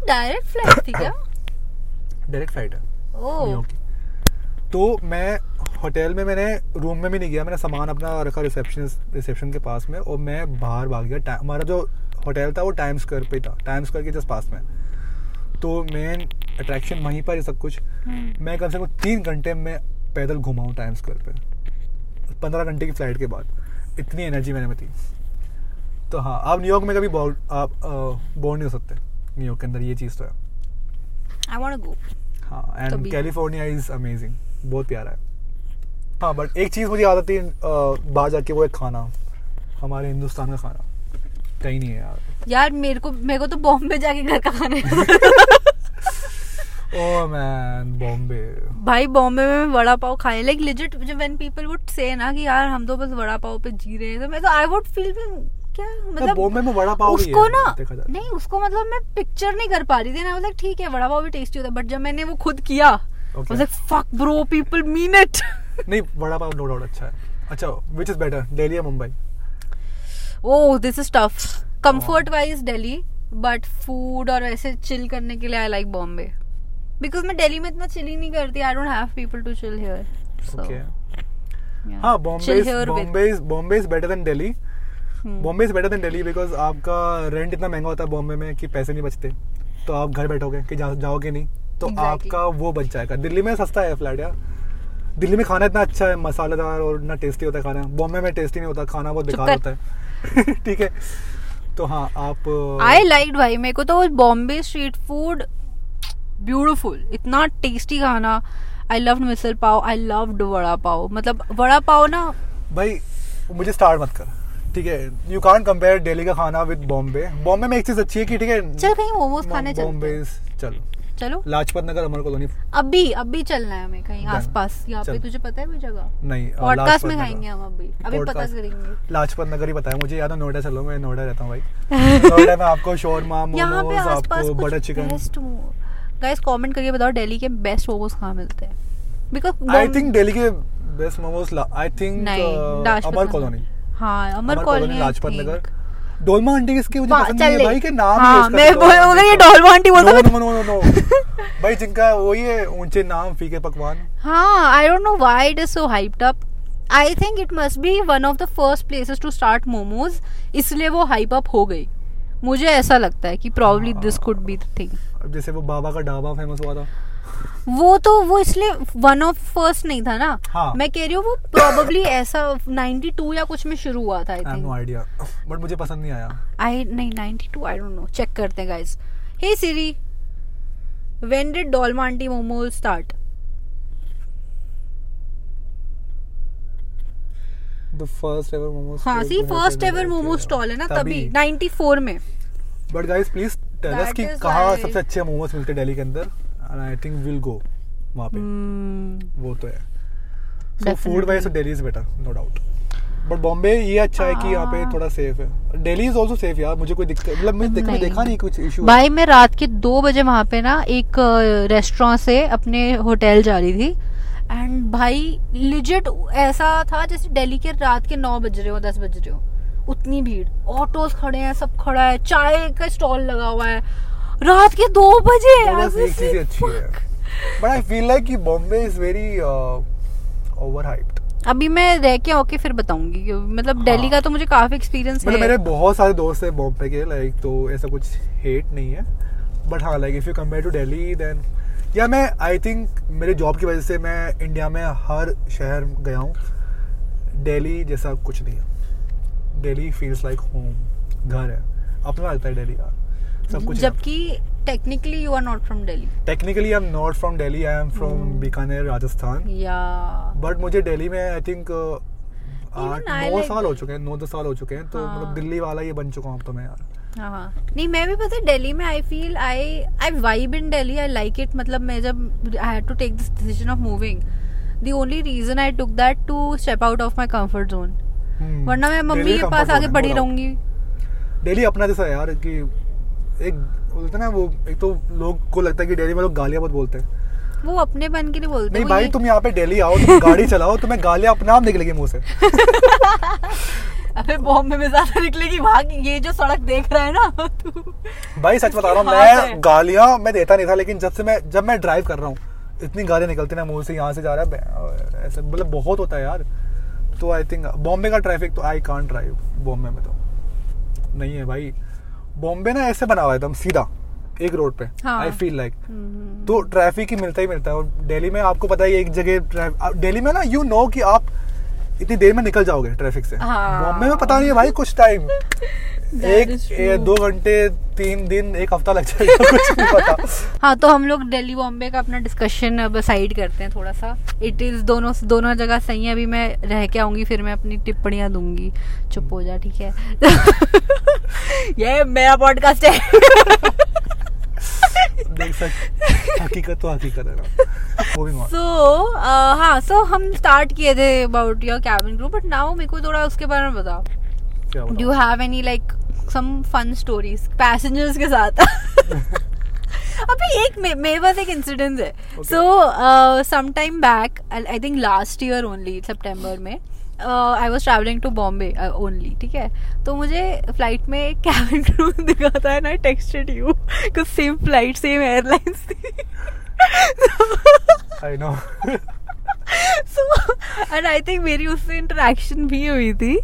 डायरेक्ट फ़्लाइट थी क्या? डायरेक्ट फ़्लाइट है। न्यूयॉर्क की। तो मैं होटल में मैंने रूम में भी नहीं गया मैंने सामान अपना रखा रिसेप्शन रिसेप्शन के पास में और मैं बाहर भाग गया। हमारा जो होटल था वो टाइम स्क्वायर पे था। टाइम स्क्वायर के जस्ट पास में। तो मेन अट्रैक्शन वहीं पर है सब कुछ। हम्म। मैं कम से कम तीन घंटे में पैदल घुमा हूँ टाइम स्क्वायर पे। पंद्रह घंटे की फ़्लाइट के बाद। इतनी एनर्जी मैंने में थी तो हाँ आप न्यूयॉर्क में कभी बोर आप बोर नहीं हो सकते। न्यूयॉर्क के अंदर ये चीज़ तो है। आई वांट टू गो हाँ एंड कैलिफ़ोर्निया इज़ अमेजिंग बहुत प्यारा है। हाँ बट एक चीज़ मुझे याद आती है बाहर जाके वो है खाना। हमारे हिंदुस्तान का खाना। कहीं नहीं है यार। यार मेरे को मेरे को तो बॉम्बे जाके घर का खाना मैन भाई बॉम्बे में वड़ा पाव खाए like legit when people would say ना कि यार हम तो बस वड़ा पाव पे जी रहे हैं तो मैं तो आई वुड फील क्या मतलब बॉम्बे में वड़ा पाव उसको ना नहीं उसको मतलब मैं पिक्चर नहीं कर पा रही थी ना लाइक ठीक है वड़ा पाव भी टेस्टी होता है बट जब मैंने वो खुद किया. Fuck bro people mean it नहीं वड़ा पाव नो डाउट अच्छा है। अच्छा विच इज़ बेटर दिल्ली या Mumbai oh this is tough comfort wise Delhi but food और ऐसे चिल करने के लिए आई लाइक बॉम्बे बिकॉज़ मैं दिल्ली में इतना चिल ही नहीं करती. I don't have people to chill here okay हाँ Bombay Bombay is Bombay is better than Delhi. Bombay is better than Delhi because आपका रेंट इतना महँगा होता है बॉम्बे में कि पैसे नहीं बचते. तो आप घर बैठोगे कि जा, जाओगे नहीं. तो Exactly. आपका वो बच जाएगा. दिल्ली में सस्ता है फ्लैट यार. दिल्ली में खाना इतना अच्छा है मसालेदार और इतना टेस्टी होता है खाना. बॉम्बे में टेस्टी नहीं होता खाना बहुत बेकार होता है. ठीक है. तो हाँ आप आई लाइक भाई मेरे को तो बॉम्बे स्ट्रीट फ़ूड ब्यूटीफुल इतना टेस्टी खाना I love misal pav I loved vada pav. मतलब वड़ा पाव ना भाई मुझे स्टार्ट मत कर। ठीक है यू कान कंपेयर दिल्ली का खाना विद बॉम्बे बॉम्बे में एक चीज़ अच्छी है कि ठीक है चल कहीं मोमोज खाने बॉम्बे चलते चलो। चलो। लाजपत नगर अमर कॉलोनी अभी अभी चलना है हमें कहीं. आसपास। यहाँ पे तुझे पता है कोई जगह? नहीं पॉडकास्ट में। खाएँगे हम अभी। अभी पता करेंगे। लाजपत नगर ही बताया मुझे याद है नोएडा चलो मैं नोएडा रहता हूँ भाई। नोएडा में आपको शोरमा यहाँ पे मोमोज आसपास आपको बटर चिकन गाइस कमेंट करके बताओ दिल्ली के बेस्ट मोमोज कहाँ मिलते हैं? बिकॉज़ आई थिंक दिल्ली के best momos I think Amar Colony हाँ अमर कॉलोनी लाजपत नगर डोलमा आंटी किसकी मुझे पसंद नहीं है? भाई के नाम हाँ, ही मैं बोल- अगर ये डोलमा आंटी बोलता नो नो नो नो भाई जिनका वही है ऊँचे नाम फीके पकवान। हाँ I don't know why it is so hyped up I think it must be one of the first places to start momos इसलिए वो हाइप अप हो गई। मुझे ऐसा लगता है कि probably this could be thing जैसे वो बाबा का ढाबा फ़ेमस हुआ था। वो तो वो इसलिए वन ऑफ़ फ़र्स्ट नहीं था ना? हाँ। मैं कह रही हूँ वो प्रोबेबली ऐसा 92 या कुछ में शुरू हुआ था I I no think idea but मुझे पसंद नहीं आया। आई नहीं 92 आई डोंट नो चेक करते हैं guys hey Siri when did Dolma aunty momos start the first ever momos हाँ see first ever momo stall है ना तभी। 94 में। But guys please tell us कि सबसे अच्छे मोमोज मिलते हैं दिल्ली के अंदर? And I think will go वहाँ पे। Hmm, वो तो है। So food wise Delhi is better no doubt but Bombay ये अच्छा है कि यहाँ पे हाँ। थोड़ा सेफ़ है। दिल्ली इज़ आल्सो सेफ़ यार मुझे कोई दिक्कत मतलब मैं देख। देखा नहीं कुछ इशू भाई मैं रात के दो बजे वहाँ पे ना एक रेस्टोरेंट से अपने होटल जा रही थी। एंड भाई लिजिट ऐसा था जैसे दिल्ली के रात के नौ बज रहे हो दस बज रहे हो। उतनी भीड़। ऑटोज खड़े हैं सब खड़ा है। चाय का स्टॉल लगा हुआ है। रात के दो बजे बस एक चीज़ ही अच्छी है। बट आई फील लाइक कि Bombay is very over hyped अभी मैं रह के आके फिर बताऊँगी मतलब हाँ। दिल्ली का तो मुझे काफ़ी एक्सपीरियंस मतलब है। मेरे बहुत सारे दोस्त हैं बॉम्बे के लाइक तो ऐसा कुछ हेट नहीं है। बट हाँ like if you compare to Delhi then या मैं आई थिंक मेरे जॉब की वजह से मैं इंडिया में हर शहर गया हूँ। दिल्ली जैसा कुछ नहीं है। दिल्ली फील्स लाइक होम घर है। अपना लगता है दिल्ली यार। सब कुछ जबकि technically you are not from Delhi technically I am not from Delhi I am from Hmm. Bikaner Rajasthan. या बट मुझे दिल्ली में आई थिंक आठ नौ साल हो चुके हैं नौ दस साल हो चुके हैं तो हाँ। मतलब दिल्ली वाला ये बन चुका हूँ अब तो मैं यार। नहीं मैं भी पता दिल्ली में I feel I I vibe in Delhi I like it मतलब मैं जब I had to take this decision of moving the only reason I took that to step out of my comfort zone. वरना मैं mummy के पास आगे पड़ी रहूँगी। दिल्ली अपना जैसा यार कि एक बोलते ना वो एक तो लोग को लगता है कि दिल्ली में लोग गालियाँ बहुत बोलते हैं। वो अपने बन के लिए बोलते नहीं हैं, वो भाई तुम यहाँ पे दिल्ली आओ तुम गाड़ी चलाओ तुम्हें गालियाँ अपने आप निकलेगी मुँह से। अबे बॉम्बे में ज़्यादा निकलेगी भाग ये जो सड़क देख रहा है ना तू। भाई सच बता रहा हूँ हाथ मैं गालियाँ मैं देता नहीं था लेकिन जब से मैं जब मैं ड्राइव कर रहा हूँ इतनी गालियाँ निकलती ना मुँह से यहाँ से जा रहा है ऐसे मतलब बहुत होता है यार। तो आई थिंक बॉम्बे का ट्रैफ़िक तो आई कांट ड्राइव बॉम्बे में तो। नहीं है भाई। बॉम्बे ना ऐसे बना हुआ है एकदम सीधा एक रोड पे हाँ। आई फील लाइक तो ट्रैफ़िक ही मिलता ही मिलता है और दिल्ली में आपको पता है एक जगह दिल्ली में ना यू नो कि आप इतनी देर में निकल जाओगे ट्रैफ़िक से। हाँ। बॉम्बे में पता नहीं है भाई कुछ टाइम एक. दो घंटे तीन दिन एक हफ़्ता लग जाएगा कुछ नहीं पता। हाँ तो हम लोग दिल्ली बॉम्बे का अपना डिस्कशन अब साइड करते हैं थोड़ा सा इट इज़ दोनों दोनों जगह सही है अभी मैं रह के आऊँगी फिर मैं अपनी टिप्पणियाँ दूँगी। चुप हो जा ठीक है। ये मेरा पॉडकास्ट है। देख सक हकीकत तो हकीकत है ना। वो भी सो हाँ सो हम स्टार्ट किए थे about your cabin group but now मेरे को थोड़ा उसके बारे में बताओ। Do have any like some fun stories passengers के साथ? अभी एक मेरे पास एक इंसिडेंट है। So some time back I think last year only सितंबर में I was travelling to Bombay only ठीक है? तो मुझे फ़्लाइट में एक कैबिन क्रू दिखा था and I texted you because same flight same airlines थी I know so and I think मेरी उससे इंटरेक्शन भी हुई थी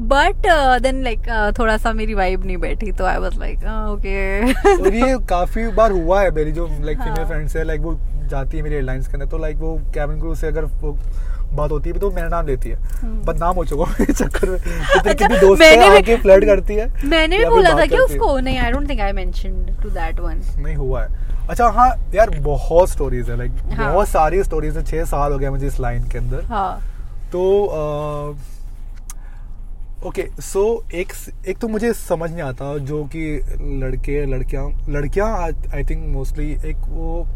बट देन लाइक थोड़ा सा मेरी वाइब नहीं बैठी तो आई वाज लाइक ओके और ये काफ़ी बार हुआ है मेरी जो लाइक फीमेल हाँ। फ्रेंड्स है लाइक वो जाती है मेरी एयरलाइंस के अंदर तो लाइक वो कैबिन क्रू से अगर वो बात होती है तो मेरा नाम लेती है। हम्म। बदनाम हो चुका हूँ चक्कर में। अच्छा, दोस्त मैंने भी- फ्लर्ट करती है मैंने भी बोला था कि उसको नहीं I don't think I mentioned to that one नहीं हुआ है। अच्छा हाँ यार बहुत स्टोरीज है लाइक हाँ। बहुत सारी स्टोरीज है छह साल हो गया मुझे इस लाइन के अंदर। हाँ। तो ओके सो so, एक एक तो मुझे समझ नहीं आता जो कि लड़के लड़कियाँ लड़कियाँ आई थिंक मोस्टली एक वो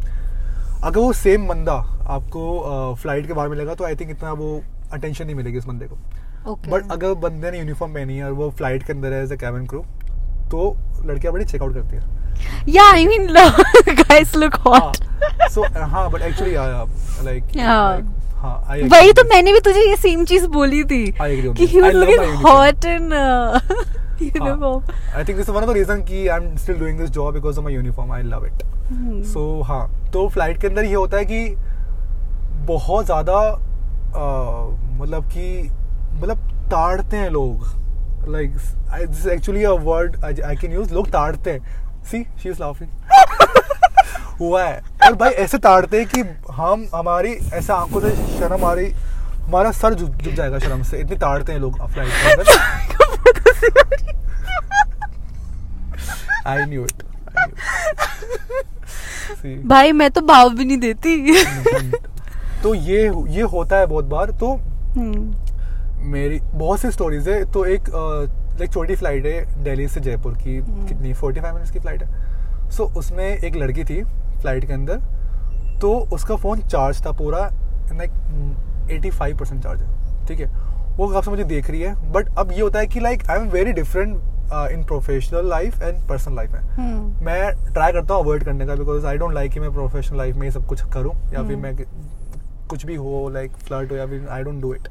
अगर वो सेम बंदा आपको फ़्लाइट के बाहर मिलेगा तो आई थिंक इतना वो अटेंशन नहीं मिलेगी उस बंदे को। ओके बट अगर बंदे ने यूनिफॉर्म पहनी है और वो फ़्लाइट के अंदर है एज अ कैबिन क्रू तो लड़कियाँ बड़ी चेकआउट करती है। या I mean guys look hot so हाँ बट एक्चुअली लाइक Yeah. हाँ I वही तो मैंने भी तुझे ये सेम चीज़ बोली थी I कि I was love looking my uniform. uh, uniform I think this one of the reason कि I am still doing this job because of my uniform I love it Hmm. So हाँ. तो flight के अंदर ये होता है कि बहुत ज़्यादा मतलब कि मतलब ताड़ते हैं लोग. Like this actually a word I can use लोग ताड़ते हैं. सी शी इज़ लाफिंग हुआ है. और भाई ऐसे ताड़ते हैं कि हम हमारी ऐसे आँखों से शर्म आ रही हमारा सर झुक जाएगा शर्म से. इतनी ताड़ते हैं लोग फ़्लाइट के अंदर. आई न्यू इट भाई मैं तो भाव भी नहीं देती। तो ये ये होता है बहुत बार तो Hmm. मेरी बहुत सी स्टोरीज है तो एक लाइक छोटी फ़्लाइट है दिल्ली से जयपुर की हम्म। कितनी फोर्टी फाइव मिनट्स की फ़्लाइट है। सो उसमें एक लड़की थी फ़्लाइट के अंदर तो उसका फ़ोन चार्ज था पूरा like eighty five percent charge है ठीक है? वो कब से मुझे देख रही है बट अब ये होता है कि like I am very different in professional life and personal life में Hmm. मैं ट्राई करता हूँ अवॉइड करने का बिकॉज़ आई डोंट लाइक कि मैं प्रोफेशनल लाइफ में सब कुछ करूँ या फिर हम्म। मैं कुछ भी हो लाइक फ्लर्ट हो या फिर I don't do it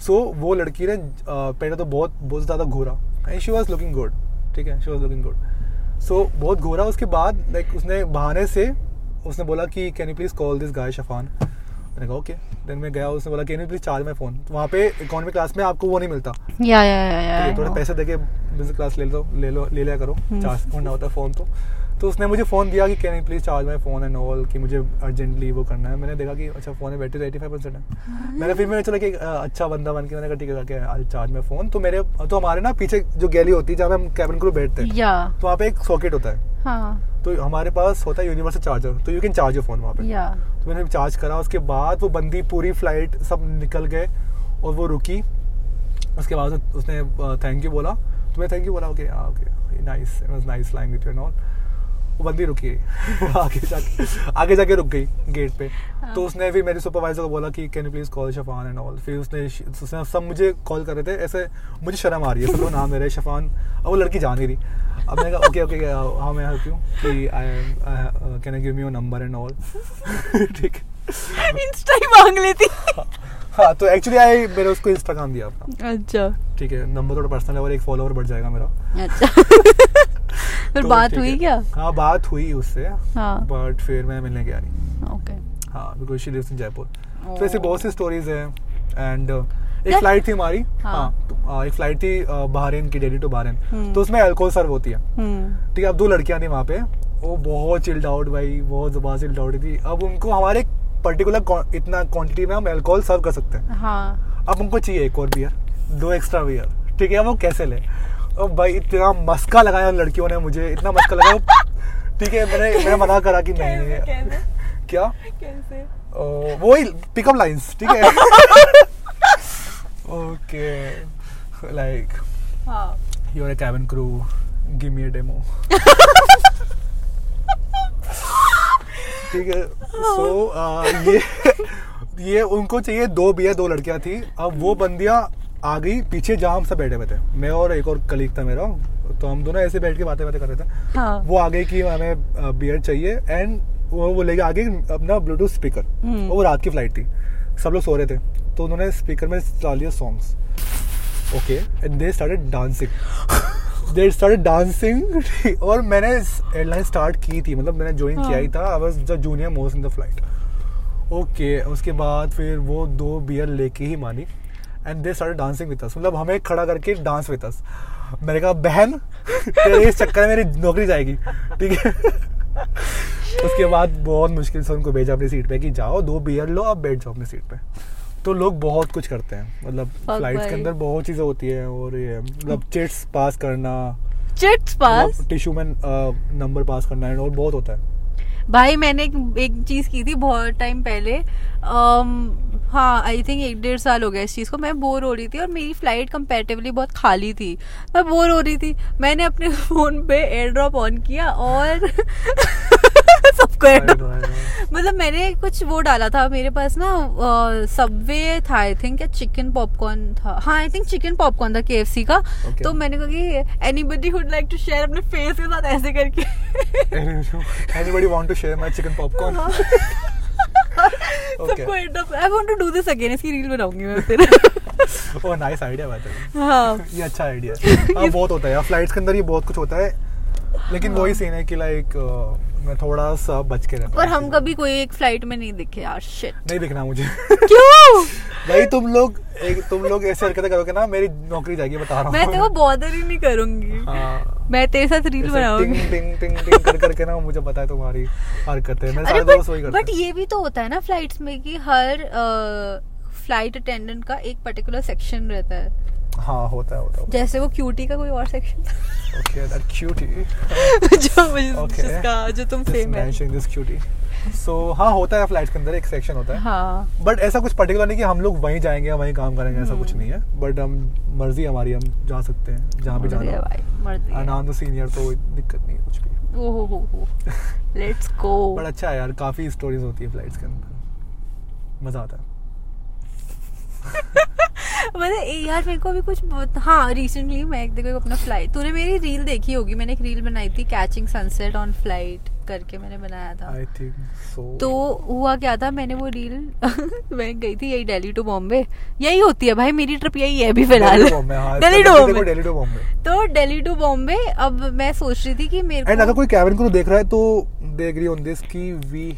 so वो लड़की ने पहले तो बहुत बहुत ज़्यादा घोरा and she was looking good ठीक है? She was looking good so बहुत घूरा उसके बाद लाइक उसने बहाने से उसने बोला कि can you please call this guy Shafan मैंने कहा ओके. देन मैं गया उसने बोला can you please charge my phone तो वहाँ पे इकोनॉमी क्लास में आपको वो नहीं मिलता। yeah. ठीक I है, थोड़े. पैसे देके बिज़नेस क्लास ले लो ले लो ले लिया करो। हम्म। चार्ज करना होता है फ़ोन तो। तो उसने मुझे फ़ोन दिया कि can please charge my phone and all कि मुझे अर्जेंटली वो करना है। मैंने देखा कि अच्छा फ़ोन में बैटरी एटी फाइव परसेंट है मैंने फिर मैंने चला कि अच्छा बंदा बन के मैंने कहा ठीक है कि आई चार्ज माई फ़ोन तो मेरे तो हमारे ना पीछे जो गैली होती है जहाँ पे हम कैबिन क्रू बैठते हैं तो वहाँ पे एक सॉकेट होता है। हाँ. तो हमारे पास होता है यूनिवर्सल चार्जर तो you can charge your phone वहाँ पे। Yeah. तो मैंने चार्ज करा उसके बाद वो बंदी पूरी फ़्लाइट सब निकल गए और वो रुकी। उसके बाद उसने थैंक यू बोला। तो मैं थैंक यू बोला okay okay nice it was nice with you and all वो बंदी रुकी आगे जाके आगे जाके रुक गई गेट पे। हाँ। तो उसने फिर मेरे सुपरवाइजर को बोला कि can you please call Shafan and all फिर उसने उसने सब मुझे कॉल कर रहे थे ऐसे मुझे शर्म आ रही है। सब लोग नाम ले रहे शफान अब वो लड़की जान ही रही। अब मैंने कहा ओके ओके हाँ मैं हेल्प यू कि I can I give me your number and all ठीक है। Insta ही मांग लेती। हाँ तो एक्चुअली आई मेरे उसको इंस्टाग्राम दिया अपना। अच्छा। ठीक है नंबर थोड़ा पर्सनल है और एक फॉलोवर बढ़ जाएगा मेरा। अच्छा। फिर तो बात हुई क्या? हाँ बात हुई उससे हाँ। बट फिर मैं मिलने गया नहीं। ओके हाँ because she lives in Jaipur Oh. तो ऐसी बहुत सी स्टोरीज है एंड एक फ़्लाइट थी हमारी। हाँ। हाँ तो, आ, एक फ़्लाइट थी बहरेन की दिल्ली टू बहरेन। तो उसमें अल्कोहल सर्व होती है। हम्म। ठीक है अब दो लड़कियाँ थी वहाँ पे। वो बहुत चिल्ड आउट भाई बहुत ज़बरदस्त चिल्ड आउट थी। अब उनको हमारे पर्टिकुलर इतना क्वांटिटी में हम अल्कोहल सर्व कर सकते हैं। हाँ। अब उनको चाहिए एक और बियर दो एक्स्ट्रा बियर ठीक है वो कैसे ले? और भाई इतना मस्का लगाया उन लड़कियों ने मुझे इतना मस्का लगाया। ठीक है मैंने मैंने मना करा कि नहीं नहीं। क्या? कैसे? वही पिकअप लाइंस ठीक है? ओके। लाइक हाँ। you're a cabin crew. Give me a demo. ठीक है। सो ये ये उनको चाहिए दो बियर दो लड़कियाँ थी। अब वो बंदियाँ आ गई पीछे जहाँ हम सब बैठे हुए थे। मैं और एक और कलीग था मेरा। तो हम दोनों ऐसे बैठ के बातें बातें कर रहे थे। हाँ। वो आ गई कि हमें बियर चाहिए। एंड वो वो लेके आ गई अपना ब्लूटूथ स्पीकर हम्म। वो रात की फ़्लाइट थी। सब लोग सो रहे थे। तो उन्होंने स्पीकर में चला लिया songs okay and they started dancing they started dancing और मैंने एयरलाइन स्टार्ट की थी मतलब मैंने ज्वाइन किया ही था। I was the junior most in the flight okay उसके बाद फिर वो दो बियर लेके ही मानी। And they start dancing with us मतलब हमें खड़ा करके डांस विद अस मैंने कहा बहन तेरे इस चक्कर में मेरी नौकरी जाएगी। ठीक है। उसके बाद बहुत मुश्किल से उनको भेजा अपनी सीट पे कि जाओ दो बियर लो अब बैठ जाओ अपनी सीट पे। तो लोग बहुत कुछ करते हैं। मतलब फ्लाइट्स के। अंदर बहुत चीज़ें होती है और ये मतलब चिट्स पास करना चिट्स पास टिश्यू में नंबर पास करना और बहुत होता है। भाई मैंने एक, एक चीज़ की थी बहुत टाइम पहले। अम, हाँ आई थिंक एक डेढ़ साल हो गया इस चीज़ को। मैं बोर हो रही थी और मेरी फ़्लाइट कंपैरेटिवली बहुत खाली थी। मैं बोर हो रही थी। मैंने अपने फ़ोन पे एयर ड्रॉप ऑन किया और सबको. मतलब मैंने कुछ वो डाला था मेरे पास ना सबवे था आई थिंक या चिकन पॉपकॉर्न था। हाँ आई थिंक चिकन पॉपकॉर्न था केएफसी का। Okay. तो मैंने कहा कि anybody would like to share अपने फेस के साथ ऐसे करके। Want to share my chicken popcorn? Okay. सबको end up I want to do this again इसकी रील बनाऊँगी मैं फिर। ओह नाइस आइडिया बात है हाँ। ये अच्छा आइडिया है। हाँ बहुत होता है। फ्लाइट्स के अंदर ये बहुत कुछ होता है। लेकिन हाँ। वही सीन है कि लाइक मैं थोड़ा सा बच के रहता पर हम कभी कोई एक फ़्लाइट में नहीं दिखे यार शिट नहीं दिखना मुझे। क्यों? भाई तुम लोग एक तुम लोग ऐसे हरकतें करोगे ना मेरी नौकरी जाएगी बता रहा हूँ। मैं को बॉदर ही नहीं करूँगी। हाँ। मैं तेरे साथ रील बनाऊँगी। टिंग टिंग टिंग टिंग कर करके ना मुझे पता है तुम्हारी हरकतें। मेरे सारे दोस्त वही करते बट ये भी तो होता है ना फ्लाइट्स में कि हर फ़्लाइट अटेंडेंट का एक पर्टिकुलर सेक्शन रहता है। हाँ होता है होता है जैसे वो क्यूटी का कोई और सेक्शन ओके दैट क्यूटी जो Okay. जिसका जो तुम फेम है दिस क्यूटी सो हाँ होता है फ्लाइट्स के अंदर एक सेक्शन होता है। हाँ। बट ऐसा कुछ पर्टिकुलर नहीं कि हम लोग वहीं जाएँगे या वहीं काम करेंगे ऐसा। कुछ नहीं है। बट हम मर्ज़ी हमारी हम जा सकते हैं जहाँ भी जाना है है। अनान सीनियर तो दिक्कत नहीं है कुछ भी। ओहो हो हो लेट्स गो बट अच्छा है यार काफ़ी स्टोरीज होती है फ्लाइट्स के अंदर। मज़ा आता है। मतलब यार मेरे को भी कुछ हाँ रिसेंटली मैं एक देखो अपना फ़्लाइट तूने मेरी रील देखी होगी मैंने एक रील बनाई थी कैचिंग सनसेट ऑन फ़्लाइट करके मैंने बनाया था। आई थिंक सो तो हुआ क्या था मैंने वो रील मैं गई थी यही दिल्ली टू बॉम्बे यही होती है भाई मेरी ट्रिप यही है अभी फ़िलहाल। दिल्ली टू बॉम्बे तो दिल्ली टू बॉम्बे अब मैं सोच रही थी कि मेरे एंड अगर कोई कैबिन को देख रहा है तो दे एग्री ऑन दिस कि we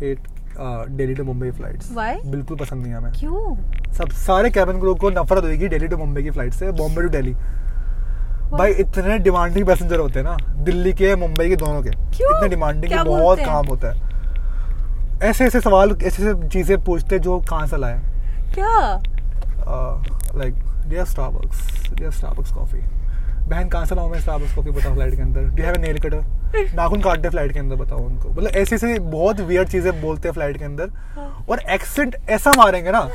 hate Delhi to Mumbai flights? बिल्कुल पसंद नहीं हमें। क्यों? सब सारे कैबिन क्रू को नफरत होगी दिल्ली टू मुंबई की फ़्लाइट से। बॉम्बे टू दिल्ली भाई इतने डिमांडिंग पैसेंजर होते हैं ना दिल्ली के मुंबई के दोनों के। क्यों? इतने डिमांडिंग बहुत काम होता है। ऐसे ऐसे सवाल ऐसे ऐसे चीज़ें पूछते जो कहाँ से लाए। क्या? Like dear Starbucks dear Starbucks coffee बहन कहाँ से लाऊं मैं स्टारबक्स कॉफ़ी बताओ फ़्लाइट के अंदर? डू हैव नेल कटर नाखून काटते फ़्लाइट के अंदर बताओ उनको। मतलब ऐसी ऐसी बहुत वियर्ड चीज़ें बोलते हैं फ़्लाइट के अंदर। और एक्सेंट ऐसा मारेंगे ना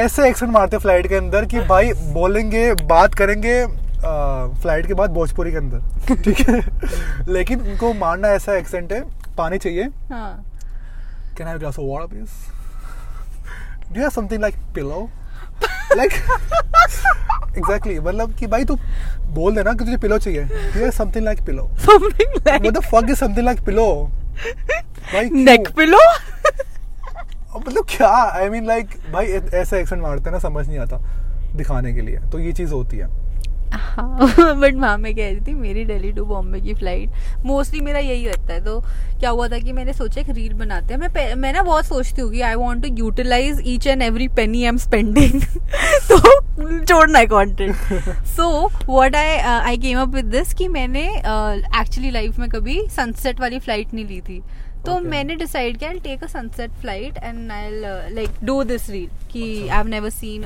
ऐसे एक्सेंट मारते फ़्लाइट के अंदर कि भाई बोलेंगे बात करेंगे फ़्लाइट के बाद भोजपुरी के अंदर। ठीक है? लेकिन उनको मारना ऐसा एक्सेंट है पानी चाहिए। हाँ। Can I have a glass of water, please? Do you like exactly मतलब कि भाई तू बोल देना कि तुझे पिलो चाहिए। ये something like pillow something like मतलब fuck is something like pillow भाई नेक पिलो मतलब क्या? आई मीन लाइक भाई ऐसा एक्सेंट मारते हैं ना समझ नहीं आता दिखाने के लिए। तो ये चीज़ होती है। हाँ बट हाँ मैं कह रही थी मेरी दिल्ली टू बॉम्बे की फ़्लाइट मोस्टली मेरा यही रहता है। तो क्या हुआ था कि मैंने सोचा एक रील बनाते हैं। मैं मैं ना बहुत सोचती हूँ कि I want to utilise each and every penny I am spending तो छोड़ना है content so what I I came up with this कि मैंने एक्चुअली uh, लाइफ में कभी सनसेट वाली फ़्लाइट नहीं ली थी। तो Okay. मैंने डिसाइड किया I take a sunset flight and I like do this reel कि I have never seen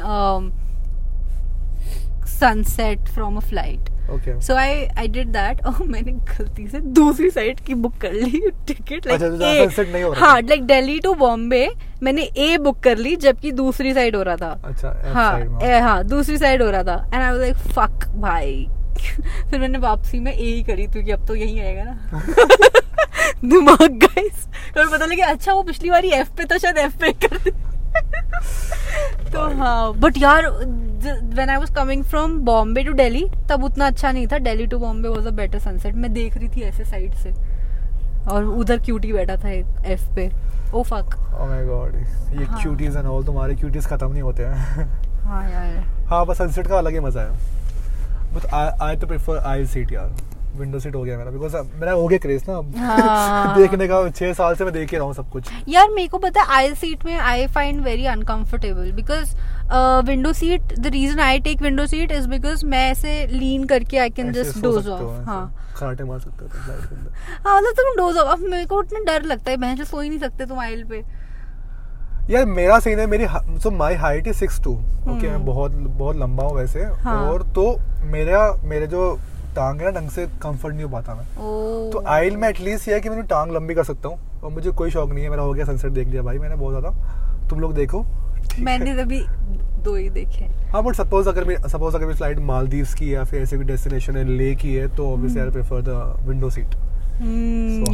sunset from a flight so I I did that और मैंने गलती से दूसरी साइड की बुक कर ली टिकट अच्छा, तो लाइक sunset नहीं हो लाइक दिल्ली टू बॉम्बे मैंने ए बुक कर ली जबकि दूसरी साइड हो रहा था। अच्छा हाँ हाँ दूसरी साइड हो रहा था। And I was like fuck भाई. फिर मैंने वापसी में ए ही करी क्योंकि अब तो यही आएगा ना। दिमाग गाइस और पता लगे अच्छा वो पिछली बारी एफ़ पे था शायद एफ़ पे कर तो हाँ बट यार when I was coming from Bombay to Delhi तब उतना अच्छा नहीं था। Delhi to Bombay was a better sunset मैं देख रही थी ऐसे साइड से। और उधर क्यूटी बैठा था एक एफ़ पे। ओ फक Oh my god, ये हाँ। क्यूटीज एंड ऑल तुम्हारे क्यूटीज खत्म नहीं होते हैं। हाँ यार। हाँ बस सनसेट का अलग ही मज़ा है। बट आई तो प्रेफर आई सीट यार। विंडो सीट हो गया मेरा बिकॉज़ मेरा हो गया क्रेज ना हाँ। देखने का छह साल से मैं देख ही रहा हूँ सब कुछ यार मेरे को पता है आई सीट में I find very uncomfortable because window seat the reason I take window seat is because मैं ऐसे लीन करके I can just doze off हाँ खराटे मार सकते हो हाँ मतलब तुम डोज ऑफ़ अब मेरे को उतना डर लगता है बहन से सो ही नहीं सकते तुम आइल पे यार मेरा सीन है मेरी so my height is six two okay हम्म। मैं बहुत बहुत लंबा हूँ वैसे हाँ। और तो मेरा मेरे जो टांग ना ढंग से कंफर्ट नहीं हो पाता मैं। तो आइल में एटलीस्ट ये है कि मैंने टांग लंबी कर सकता हूँ और मुझे कोई शौक नहीं है मेरा हो गया सनसेट देख लिया भाई मैंने बहुत ज़्यादा। तुम लोग देखो मैंने तभी दो ही देखे हाँ। बट सपोज़ अगर मैं सपोज़ अगर मेरी फ़्लाइट मालदीव्स की या फिर ऐसे कोई डेस्टिनेशन है ले की है तो obviously I prefer the window seat.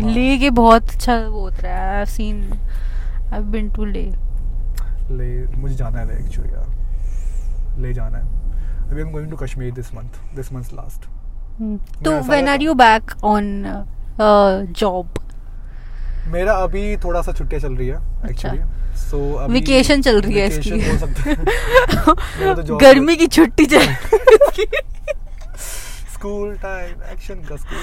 Leh के बहुत अच्छा वो होता है। I seen I been to Leh. Leh मुझे जाना है एक्चुअली यार ले जाना है। अभी I am going to Kashmir this month this month last तो when are you back on job मेरा अभी थोड़ा सा छुट्टियाँ चल रही है एक्चुअली सो अच्छा। चल रही है इसकी। सकते तो गर्मी की छुट्टी चल स्कूल टाइम एक्शन का स्कूल।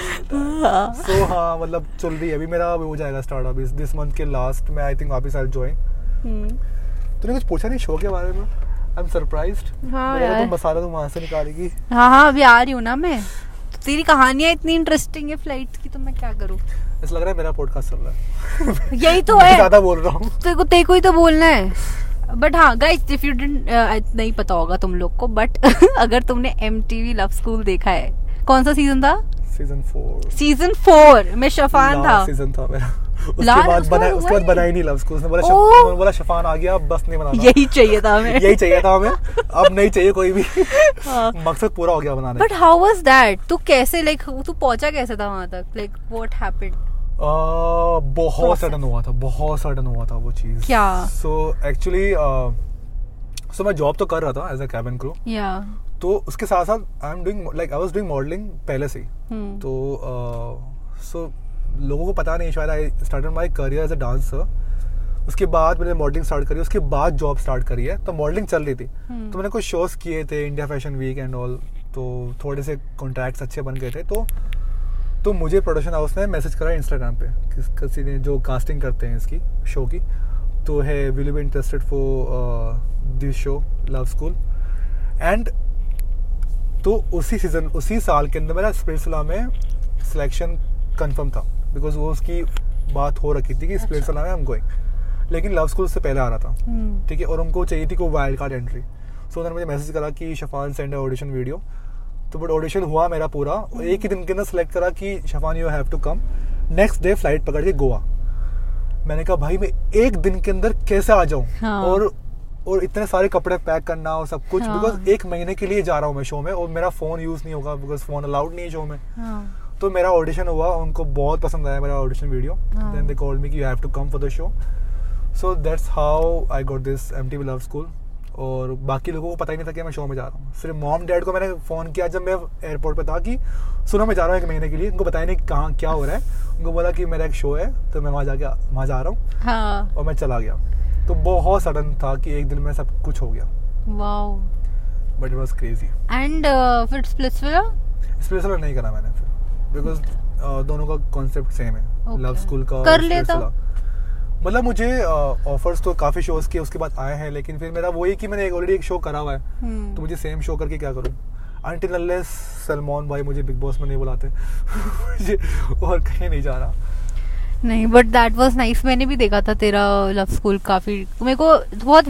सो हाँ। मतलब चल रही है। अभी मेरा हो जाएगा स्टार्ट अभी। दिस मंथ के लास्ट में आई थिंक वापस आई ज्वाइन हम्म, तूने कुछ पूछा नहीं शो के बारे में? आई एम सरप्राइज्ड हाँ यार। तो मसाला तुम वहाँ से निकालेगी। हाँ हाँ अभी आ रही हूँ ना मैं। तो तेरी कहानियाँ इतनी इंटरेस्टिंग है फ़्लाइट की तो मैं क्या करूँ? ऐसा लग रहा है मेरा पॉडकास्ट चल रहा है। यही तो है। ज़्यादा बोल रहा हूँ। तेरे को तेरे को ही तो बोलना है। बट हाँ गाइस इफ़ यू डिडंट नहीं पता होगा तुम लोग को बट अगर तुमने एम लव स्कूल देखा है कौन सा सीज़न था? सीज़न फोर सीज़न फोर में शफान था। सीज़न था मेरा। उसके बाद उसका बाद। नहीं लव स्कूल उसने बोला उन्होंने बोला शफान आ गया बस नहीं बनाना। यही चाहिए था हमें। यही चाहिए था हमें। अब नहीं चाहिए कोई भी। हाँ। मकसद पूरा हो गया बनाने बट हाउ वाज दैट तू कैसे लाइक तू पहुँचा कैसे था वहाँ तक? लाइक व्हाट हैपेंड बहुत सडन हुआ था बहुत सडन हुआ था वो चीज़। क्या? सो एक्चुअली सो मैं जॉब तो कर रहा था एज अ कैबिन क्रू या तो उसके साथ साथ I am doing like I was doing modelling पहले से ही। हम्म। तो सो लोगों को पता नहीं शायद I started my career as a dancer उसके बाद मैंने मॉडलिंग स्टार्ट करी उसके बाद जॉब स्टार्ट करी है तो मॉडलिंग चल रही थी। हम्म। तो मैंने कुछ शोज़ किए थे India fashion week and all तो थोड़े से कॉन्ट्रैक्ट्स अच्छे बन गए थे। तो तो मुझे प्रोडक्शन हाउस ने मैसेज करा इंस्टाग्राम पे किस किसी ने जो कास्टिंग करते हैं इसकी शो की। तो है will you be interested for this show love school and तो उसी सीज़न उसी साल के अंदर मेरा स्प्रिट्सला में सिलेक्शन कंफर्म था। बिकॉज़ वो उसकी बात हो रखी थी कि स्प्रिट्सला में हम गोइंग लेकिन लव स्कूल से पहले आ रहा था। हम्म। ठीक है? और उनको चाहिए थी कोई वाइल्ड कार्ड एंट्री सो उन्होंने मुझे मैसेज करा कि शफान सेंड ऑडिशन वीडियो तो बट ऑडिशन हुआ मेरा पूरा। और एक ही दिन के अंदर सेलेक्ट करा कि Shafan you have to come next day flight पकड़ के गोवा मैंने कहा भाई मैं एक दिन के अंदर कैसे आ जाऊँ? हाँ। और और इतने सारे कपड़े पैक करना और सब कुछ। हाँ। बिकॉज़ एक महीने के लिए जा रहा हूँ मैं शो में। और मेरा फ़ोन यूज़ नहीं होगा। बिकॉज़ फ़ोन अलाउड नहीं है शो में। हाँ। तो मेरा ऑडिशन हुआ उनको बहुत पसंद आया मेरा audition video. Then they called me कि you have to come for the show so that's how I got this M T love school और बाकी लोगों को पता ही नहीं था कि मैं शो में जा रहा हूँ। सिर्फ़ मॉम डैड को मैंने फ़ोन किया जब मैं एयरपोर्ट पे था कि सुनो मैं जा रहा हूँ एक महीने के लिए। उनको बताया नहीं कहाँ क्या हो रहा है। उनको बोला कि मेरा एक शो है तो मैं वहाँ जाके वहाँ जा रहा हूँ। हाँ। और मैं चला गया। तो बहुत सडन था कि एक दिन में सब कुछ हो गया। But it was crazy and फिर स्प्लिट्सविला स्पेशल नहीं करा मैंने। बिकॉज़ दोनों का कॉन्सेप्ट सेम है Okay. लव स्कूल का कर लेता। मतलब मुझे ऑफर्स तो काफ़ी शोज़ के उसके बाद आए हैं लेकिन फिर मेरा वही कि मैंने ऑलरेडी एक शो करा हुआ है हम्म। तो मुझे सेम शो करके क्या करूँ अनटिल सलमान भाई मुझे बिग बॉस में नहीं बुलाते मुझे और कहीं नहीं जा रहा नहीं बट दैट वाज नाइस मैंने भी देखा था तेरा लव स्कूल काफ़ी। मेरे को बहुत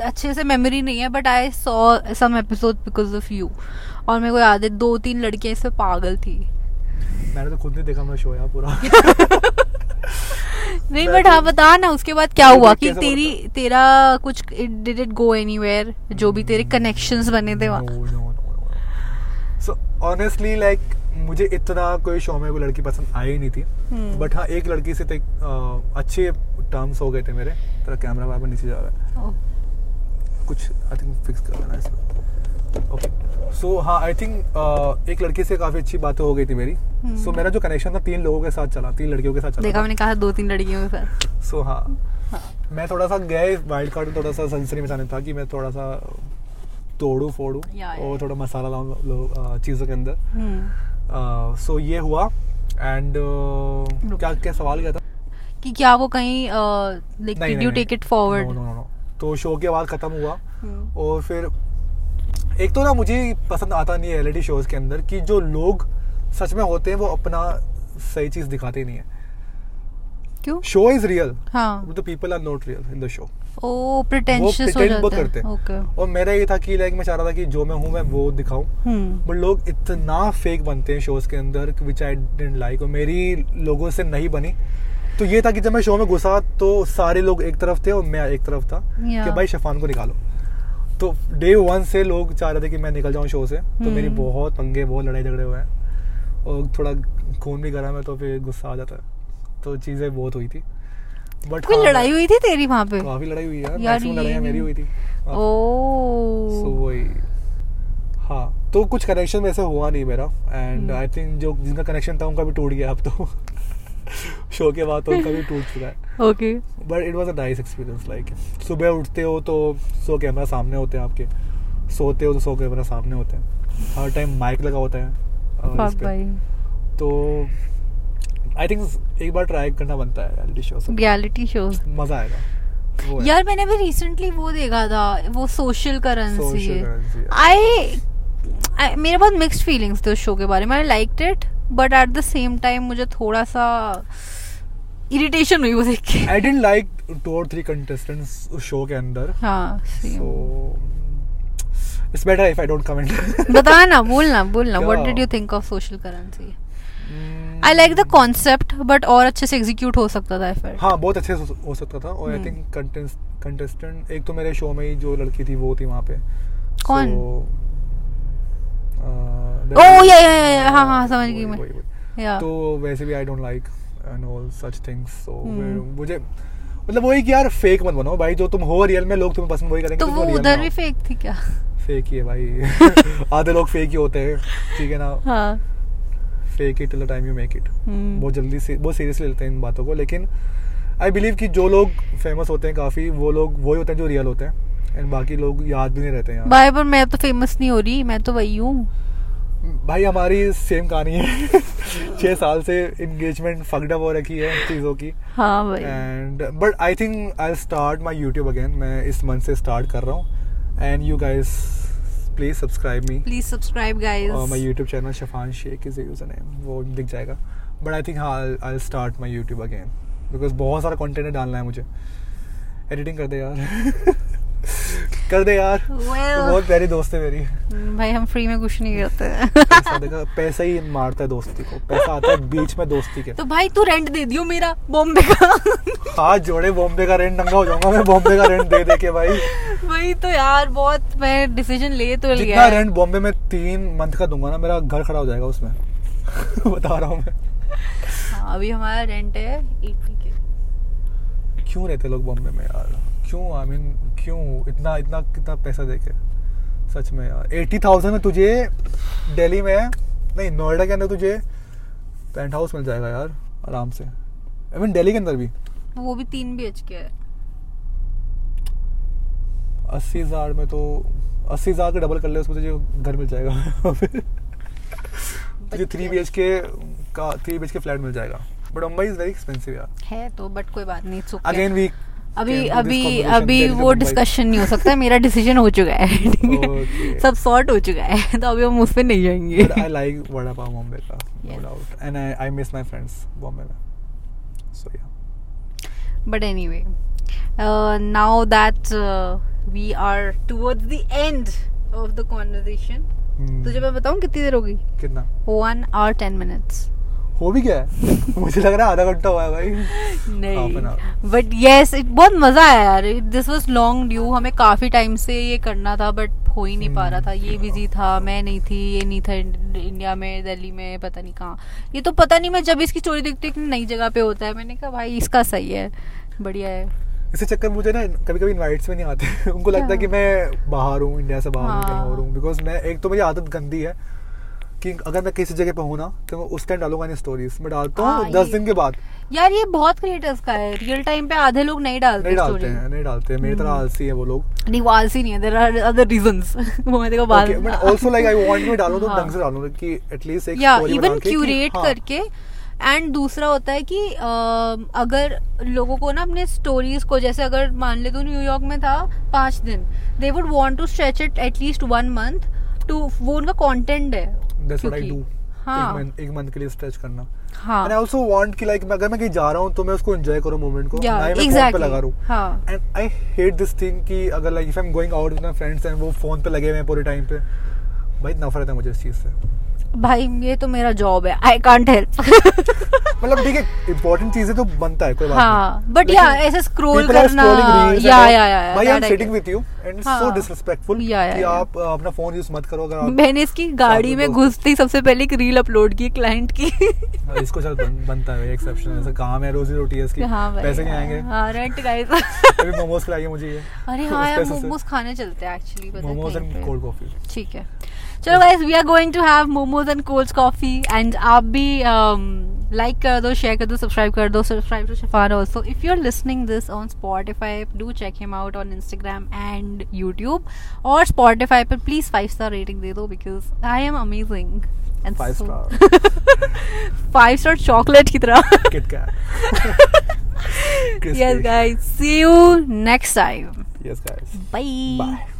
अच्छे से मेमोरी नहीं है but I saw some episode because of you और मेरे को याद है दो तीन लड़कियाँ इसमें पागल थी। मैंने तो खुद नहीं देखा मेरा शो यार पूरा। नहीं बट तो- हाँ बता ना उसके बाद क्या हुआ कि तेरी तेरा कुछ डिड इट गो एनीवेयर जो भी तेरे कनेक्शंस बने थे वहाँ। सो ऑनेस्टली लाइक मुझे इतना कोई शो में कोई लड़की पसंद आई नहीं थी। बट हाँ एक लड़की से तो अच्छे टर्म्स हो गए थे मेरे तेरा कैमरा वापर नीचे जा रहा है। कुछ आई थिंक फिक्स कर लेना इसमें। ओके सो हाँ आई थिंक एक लड़की से काफ़ी अच्छी बातें हो गई थी मेरी। सो मेरा जो कनेक्शन था तीन लोगों के साथ चला तीन लड़कियों के साथ चला। देखा मैंने कहा दो तीन लड़कियों के साथ। सो हाँ। हाँ। मैं थोड़ा सा गए वाइल्ड कार्ड में थोड़ा सा सनसनी मचाने था कि मैं थोड़ा सा तोड़ू फोड़ू और थोड़ा मसाला लाऊं चीज़ों के अंदर। सो ये हुआ एंड क्या क्या सवाल क्या था? कि क्या वो कहीं like did you take it forward. तो शो के बाद खत्म हुआ हम्म। और फिर एक तो ना मुझे पसंद आता नहीं है रियलिटी शोज़ के अंदर कि जो लोग सच में होते हैं वो अपना सही चीज़ दिखाते नहीं है। क्यों? शो इज़ रियल हाँ। The people are not real in the show oh pretentious हो करते हैं। ओके और मेरा ये था कि लाइक मैं चाह रहा था कि जो मैं हूँ मैं वो दिखाऊँ। हम्म। बट लोग इतना फेक बनते हैं शोज़ के अंदर विच आई डेंट लाइक और मेरी लोगों से नहीं बनी। तो ये था कि जब मैं शो में घुसा तो सारे लोग एक तरफ़ थे और मैं एक तरफ़ था Yeah. कि भाई शफान को निकालो। तो डे वन से लोग चाह रहे थे कि मैं निकल जाऊँ शो से। तो मेरी हम्म। बहुत पंगे बहुत लड़ाई झगड़े हुए हैं। और थोड़ा खून भी गर्म है तो फिर गुस्सा आ जाता है। तो चीज़ें बहुत हुई थी। बट कोई लड़ाई हुई थी तेरी वहाँ पे? काफ़ी लड़ाई हुई यार यार, लड़ाइयाँ मेरी हुई थी। काफ़ी। सो वही। हाँ तो कुछ कनेक्शन वैसे हुआ नहीं मेरा एंड। आई थिंक जो जिनका कनेक्शन था उनका भी टूट गया अब तो। शो के बाद तो उनका भी टूट चुका है। Okay but it was a nice experience like सुबह उठते हो तो सो कैमरा सामने होते हैं आपके। सोते हो तो सो कैमरा सामने होते हैं। हर टाइम माइक लगा होता है। तो आई थिंक एक बार ट्राई करना बनता है रियलिटी शो रियलिटी शोज़ मज़ा आएगा। यार मैंने भी रिसेंटली वो देखा था वो सोशल करेंसी. आई मेरे बहुत मिक्स्ड फीलिंग्स थे उस शो के बारे में। I liked it but at the same time मुझे थोड़ा सा इरिटेशन हुई वो देख के। आई डेंट लाइक टू और थ्री कंटेस्टेंट्स उस शो के अंदर। हाँ same. So it's better if I don't comment. बता ना बोलना। बोलना? What did you think of social currency I like the concept but और अच्छे से एग्जीक्यूट हो सकता था आई हाँ बहुत अच्छे से हो सकता था और आई। थिंक कंटेस्टेंट एक तो मेरे शो में ही जो लड़की थी वो थी वहाँ पे। कौन? ओ या या या हाँ हाँ समझ गई मैं। तो वैसे भी I don't like and all such things so. मुझे मतलब वही कि यार फेक मत बनो भाई जो तुम हो रियल में लोग तुम्हें पसंद वही करेंगे तो वो उधर भी फेक थी क्या? फेक ही है भाई। आधे लोग फेक ही होते हैं ठीक है ना? हाँ। Fake it till the time you make it. बहुत जल्दी से बहुत सीरियसली लेते हैं इन बातों को लेकिन आई बिलीव कि जो लोग फ़ेमस होते हैं काफ़ी वो लोग वही होते हैं जो रियल होते हैं। एंड बाकी लोग याद भी नहीं रहते हैं भाई पर मैं तो फ़ेमस नहीं हो रही मैं तो वही हूँ। भाई हमारी सेम कहानी है। छः साल से इंगेजमेंट फकडअप हो रखी है चीज़ों की। हाँ भाई। And but I think I start my YouTube again मैं इस मंथ से स्टार्ट कर रहा हूँ। And you guys please subscribe me please subscribe guys और my YouTube channel Shafan Sheikh is username वो दिख जाएगा. बट आई थिंक हाँ I start my YouTube again because बहुत सारा कंटेंट डालना है मुझे. एडिटिंग कर दे यार. कर दे यार। तू Well. बहुत प्यारी दोस्त है मेरी। भाई हम फ्री में कुछ नहीं करते। पैसा देखा पैसा ही मारता है दोस्ती को। पैसा आता है बीच में दोस्ती के। तो भाई तू रेंट दे दियो मेरा बॉम्बे का। हाथ जोड़े बॉम्बे का रेंट नंगा हो जाऊँगा मैं बॉम्बे का रेंट दे दे के भाई। वही तो यार बहुत मैं डिसीज़न ले तो लिया जितना रेंट बॉम्बे में तीन मंथ का दूँगा ना मेरा घर खड़ा हो जाएगा उसमें। बता रहा हूँ मैं। हाँ, अभी हमारा रेंट है क्यों रहते लोग बॉम्बे में यार? क्यों? आई मीन क्यों? इतना इतना कितना पैसा देके? सच में यार। एटी थाउज़ेंड में तुझे दिल्ली में नहीं नोएडा के अंदर तुझे पेंट हाउस मिल जाएगा यार आराम से। आई मीन दिल्ली के अंदर भी। वो भी तीन बी एच के है। अस्सी हज़ार में तो अस्सी हज़ार का डबल कर ले उसमें तुझे घर मिल जाएगा। तुझे थ्री बी एच के का three B H K flat मिल जाएगा। But Mumbai is very expensive यार। है तो बट कोई बात नहीं अगेन वी अभी अभी अभी वो डिस्कशन नहीं हो सकता मेरा डिसीज़न हो चुका है सब सॉर्ट हो चुका है तो अभी हम उसमें नहीं जाएँगे। आई लाइक वड़ा पाव बॉम्बे का no doubt and I I miss my friends Bombay में. So yeah but anyway now that we are towards the end of the conversation तो जब मैं बताऊँ कितनी देर होगी गई? कितना? 1 आवर 10 मिनट्स हो भी गया है। मुझे लग रहा है आधा घंटा हुआ है भाई। नहीं। बट यस इट बहुत मज़ा आया यार। दिस वाज लॉन्ग ड्यू हमें काफ़ी टाइम से ये करना था बट हो ही नहीं पा रहा था। ये बिज़ी था मैं नहीं थी ये नहीं था इंडिया में दिल्ली में पता नहीं कहाँ। ये तो पता नहीं मैं जब इसकी स्टोरी देखती हूँ कि नई जगह पे होता है। मैंने कहा भाई इसका सही है। बढ़िया है। इसी चक्कर मुझे ना कभी कभी इनवाइट्स में नहीं आते। उनको लगता है कि मैं बाहर हूँ इंडिया से बाहर हूँ कहीं हाँ। हूँ। बिकॉज़ मैं एक तो मेरी आदत गंदी है कि अगर मैं किसी जगह पे हूँ ना तो मैं उस टाइम डालूँगा नहीं स्टोरीज मैं डालता हाँ, हूँ दस दिन के बाद। यार ये बहुत क्रिएटर्स का है। रियल टाइम पे आधे लोग नहीं डालते नहीं डालते हैं नहीं डालते। हैं मेरी तरह हम्म। आलसी है वो लोग। नहीं वो आलसी नहीं है। देयर आर अदर रीजंस वो मैं देखो बाद but also like I want मैं डालूं तो हाँ। ढंग से डालूं कि एटलीस्ट एक या इवन क्यूरेट करके। एंड दूसरा होता है कि अगर लोगों को ना अपने स्टोरीज को जैसे अगर मान ले तो न्यूयॉर्क में था पाँच दिन they would want to stretch it at least one month to वो उनका कंटेंट है। That's what I do do. हाँ। एक मंथ एक मंथ के लिए स्ट्रेच करना। हाँ। एंड आई आल्सो वांट कि लाइक अगर मैं कहीं जा रहा हूँ तो मैं उसको एंजॉय करूँ मोमेंट को। आई ही मैं फ़ोन पे लगा रहूँ। हाँ। And I hate this thing कि अगर like if I am going out with my friends and वो फ़ोन पे लगे हुए हैं पूरे टाइम पे भाई नफरत है मुझे इस चीज़ से। भाई ये तो मेरा जॉब है। आई कांट हेल्प मतलब ठीक है इंपॉर्टेंट चीज़ें तो बनता है कोई बात हाँ, लेकिन yeah, ऐसे are करना, yeah, yeah, yeah, भाई I am sitting with you and so. Disrespectful कि आप अपना फ़ोन यूज़ मत करो अगर आप मैंने इसकी गाड़ी में घुसते ही सबसे पहले एक रील अपलोड की क्लाइंट की। हाँ, इसको बन, बनता है एक्सेप्शन ऐसा काम है रोजी रोटी है इसकी। हाँ पैसे नहीं आएँगे? हाँ रेंट गाइस अभी मोमोज खिलाइए मुझे ये। अरे हाँ यार मोमोज खाने चलते हैं actually momos and cold coffee ठीक है। चलो guys we are going to have momos and cold coffee and आप भी लाइक कर दो शेयर कर दो सब्सक्राइब कर दो subscribe to Shafan also if you are listening this on Spotify do check him out on Instagram and YouTube और Spotify पर प्लीज़ फाइव स्टार रेटिंग दे दो because I am amazing and Five star. Five star chocolate की तरह. Kit Kat yes guys. See you next time. Yes guys bye. Bye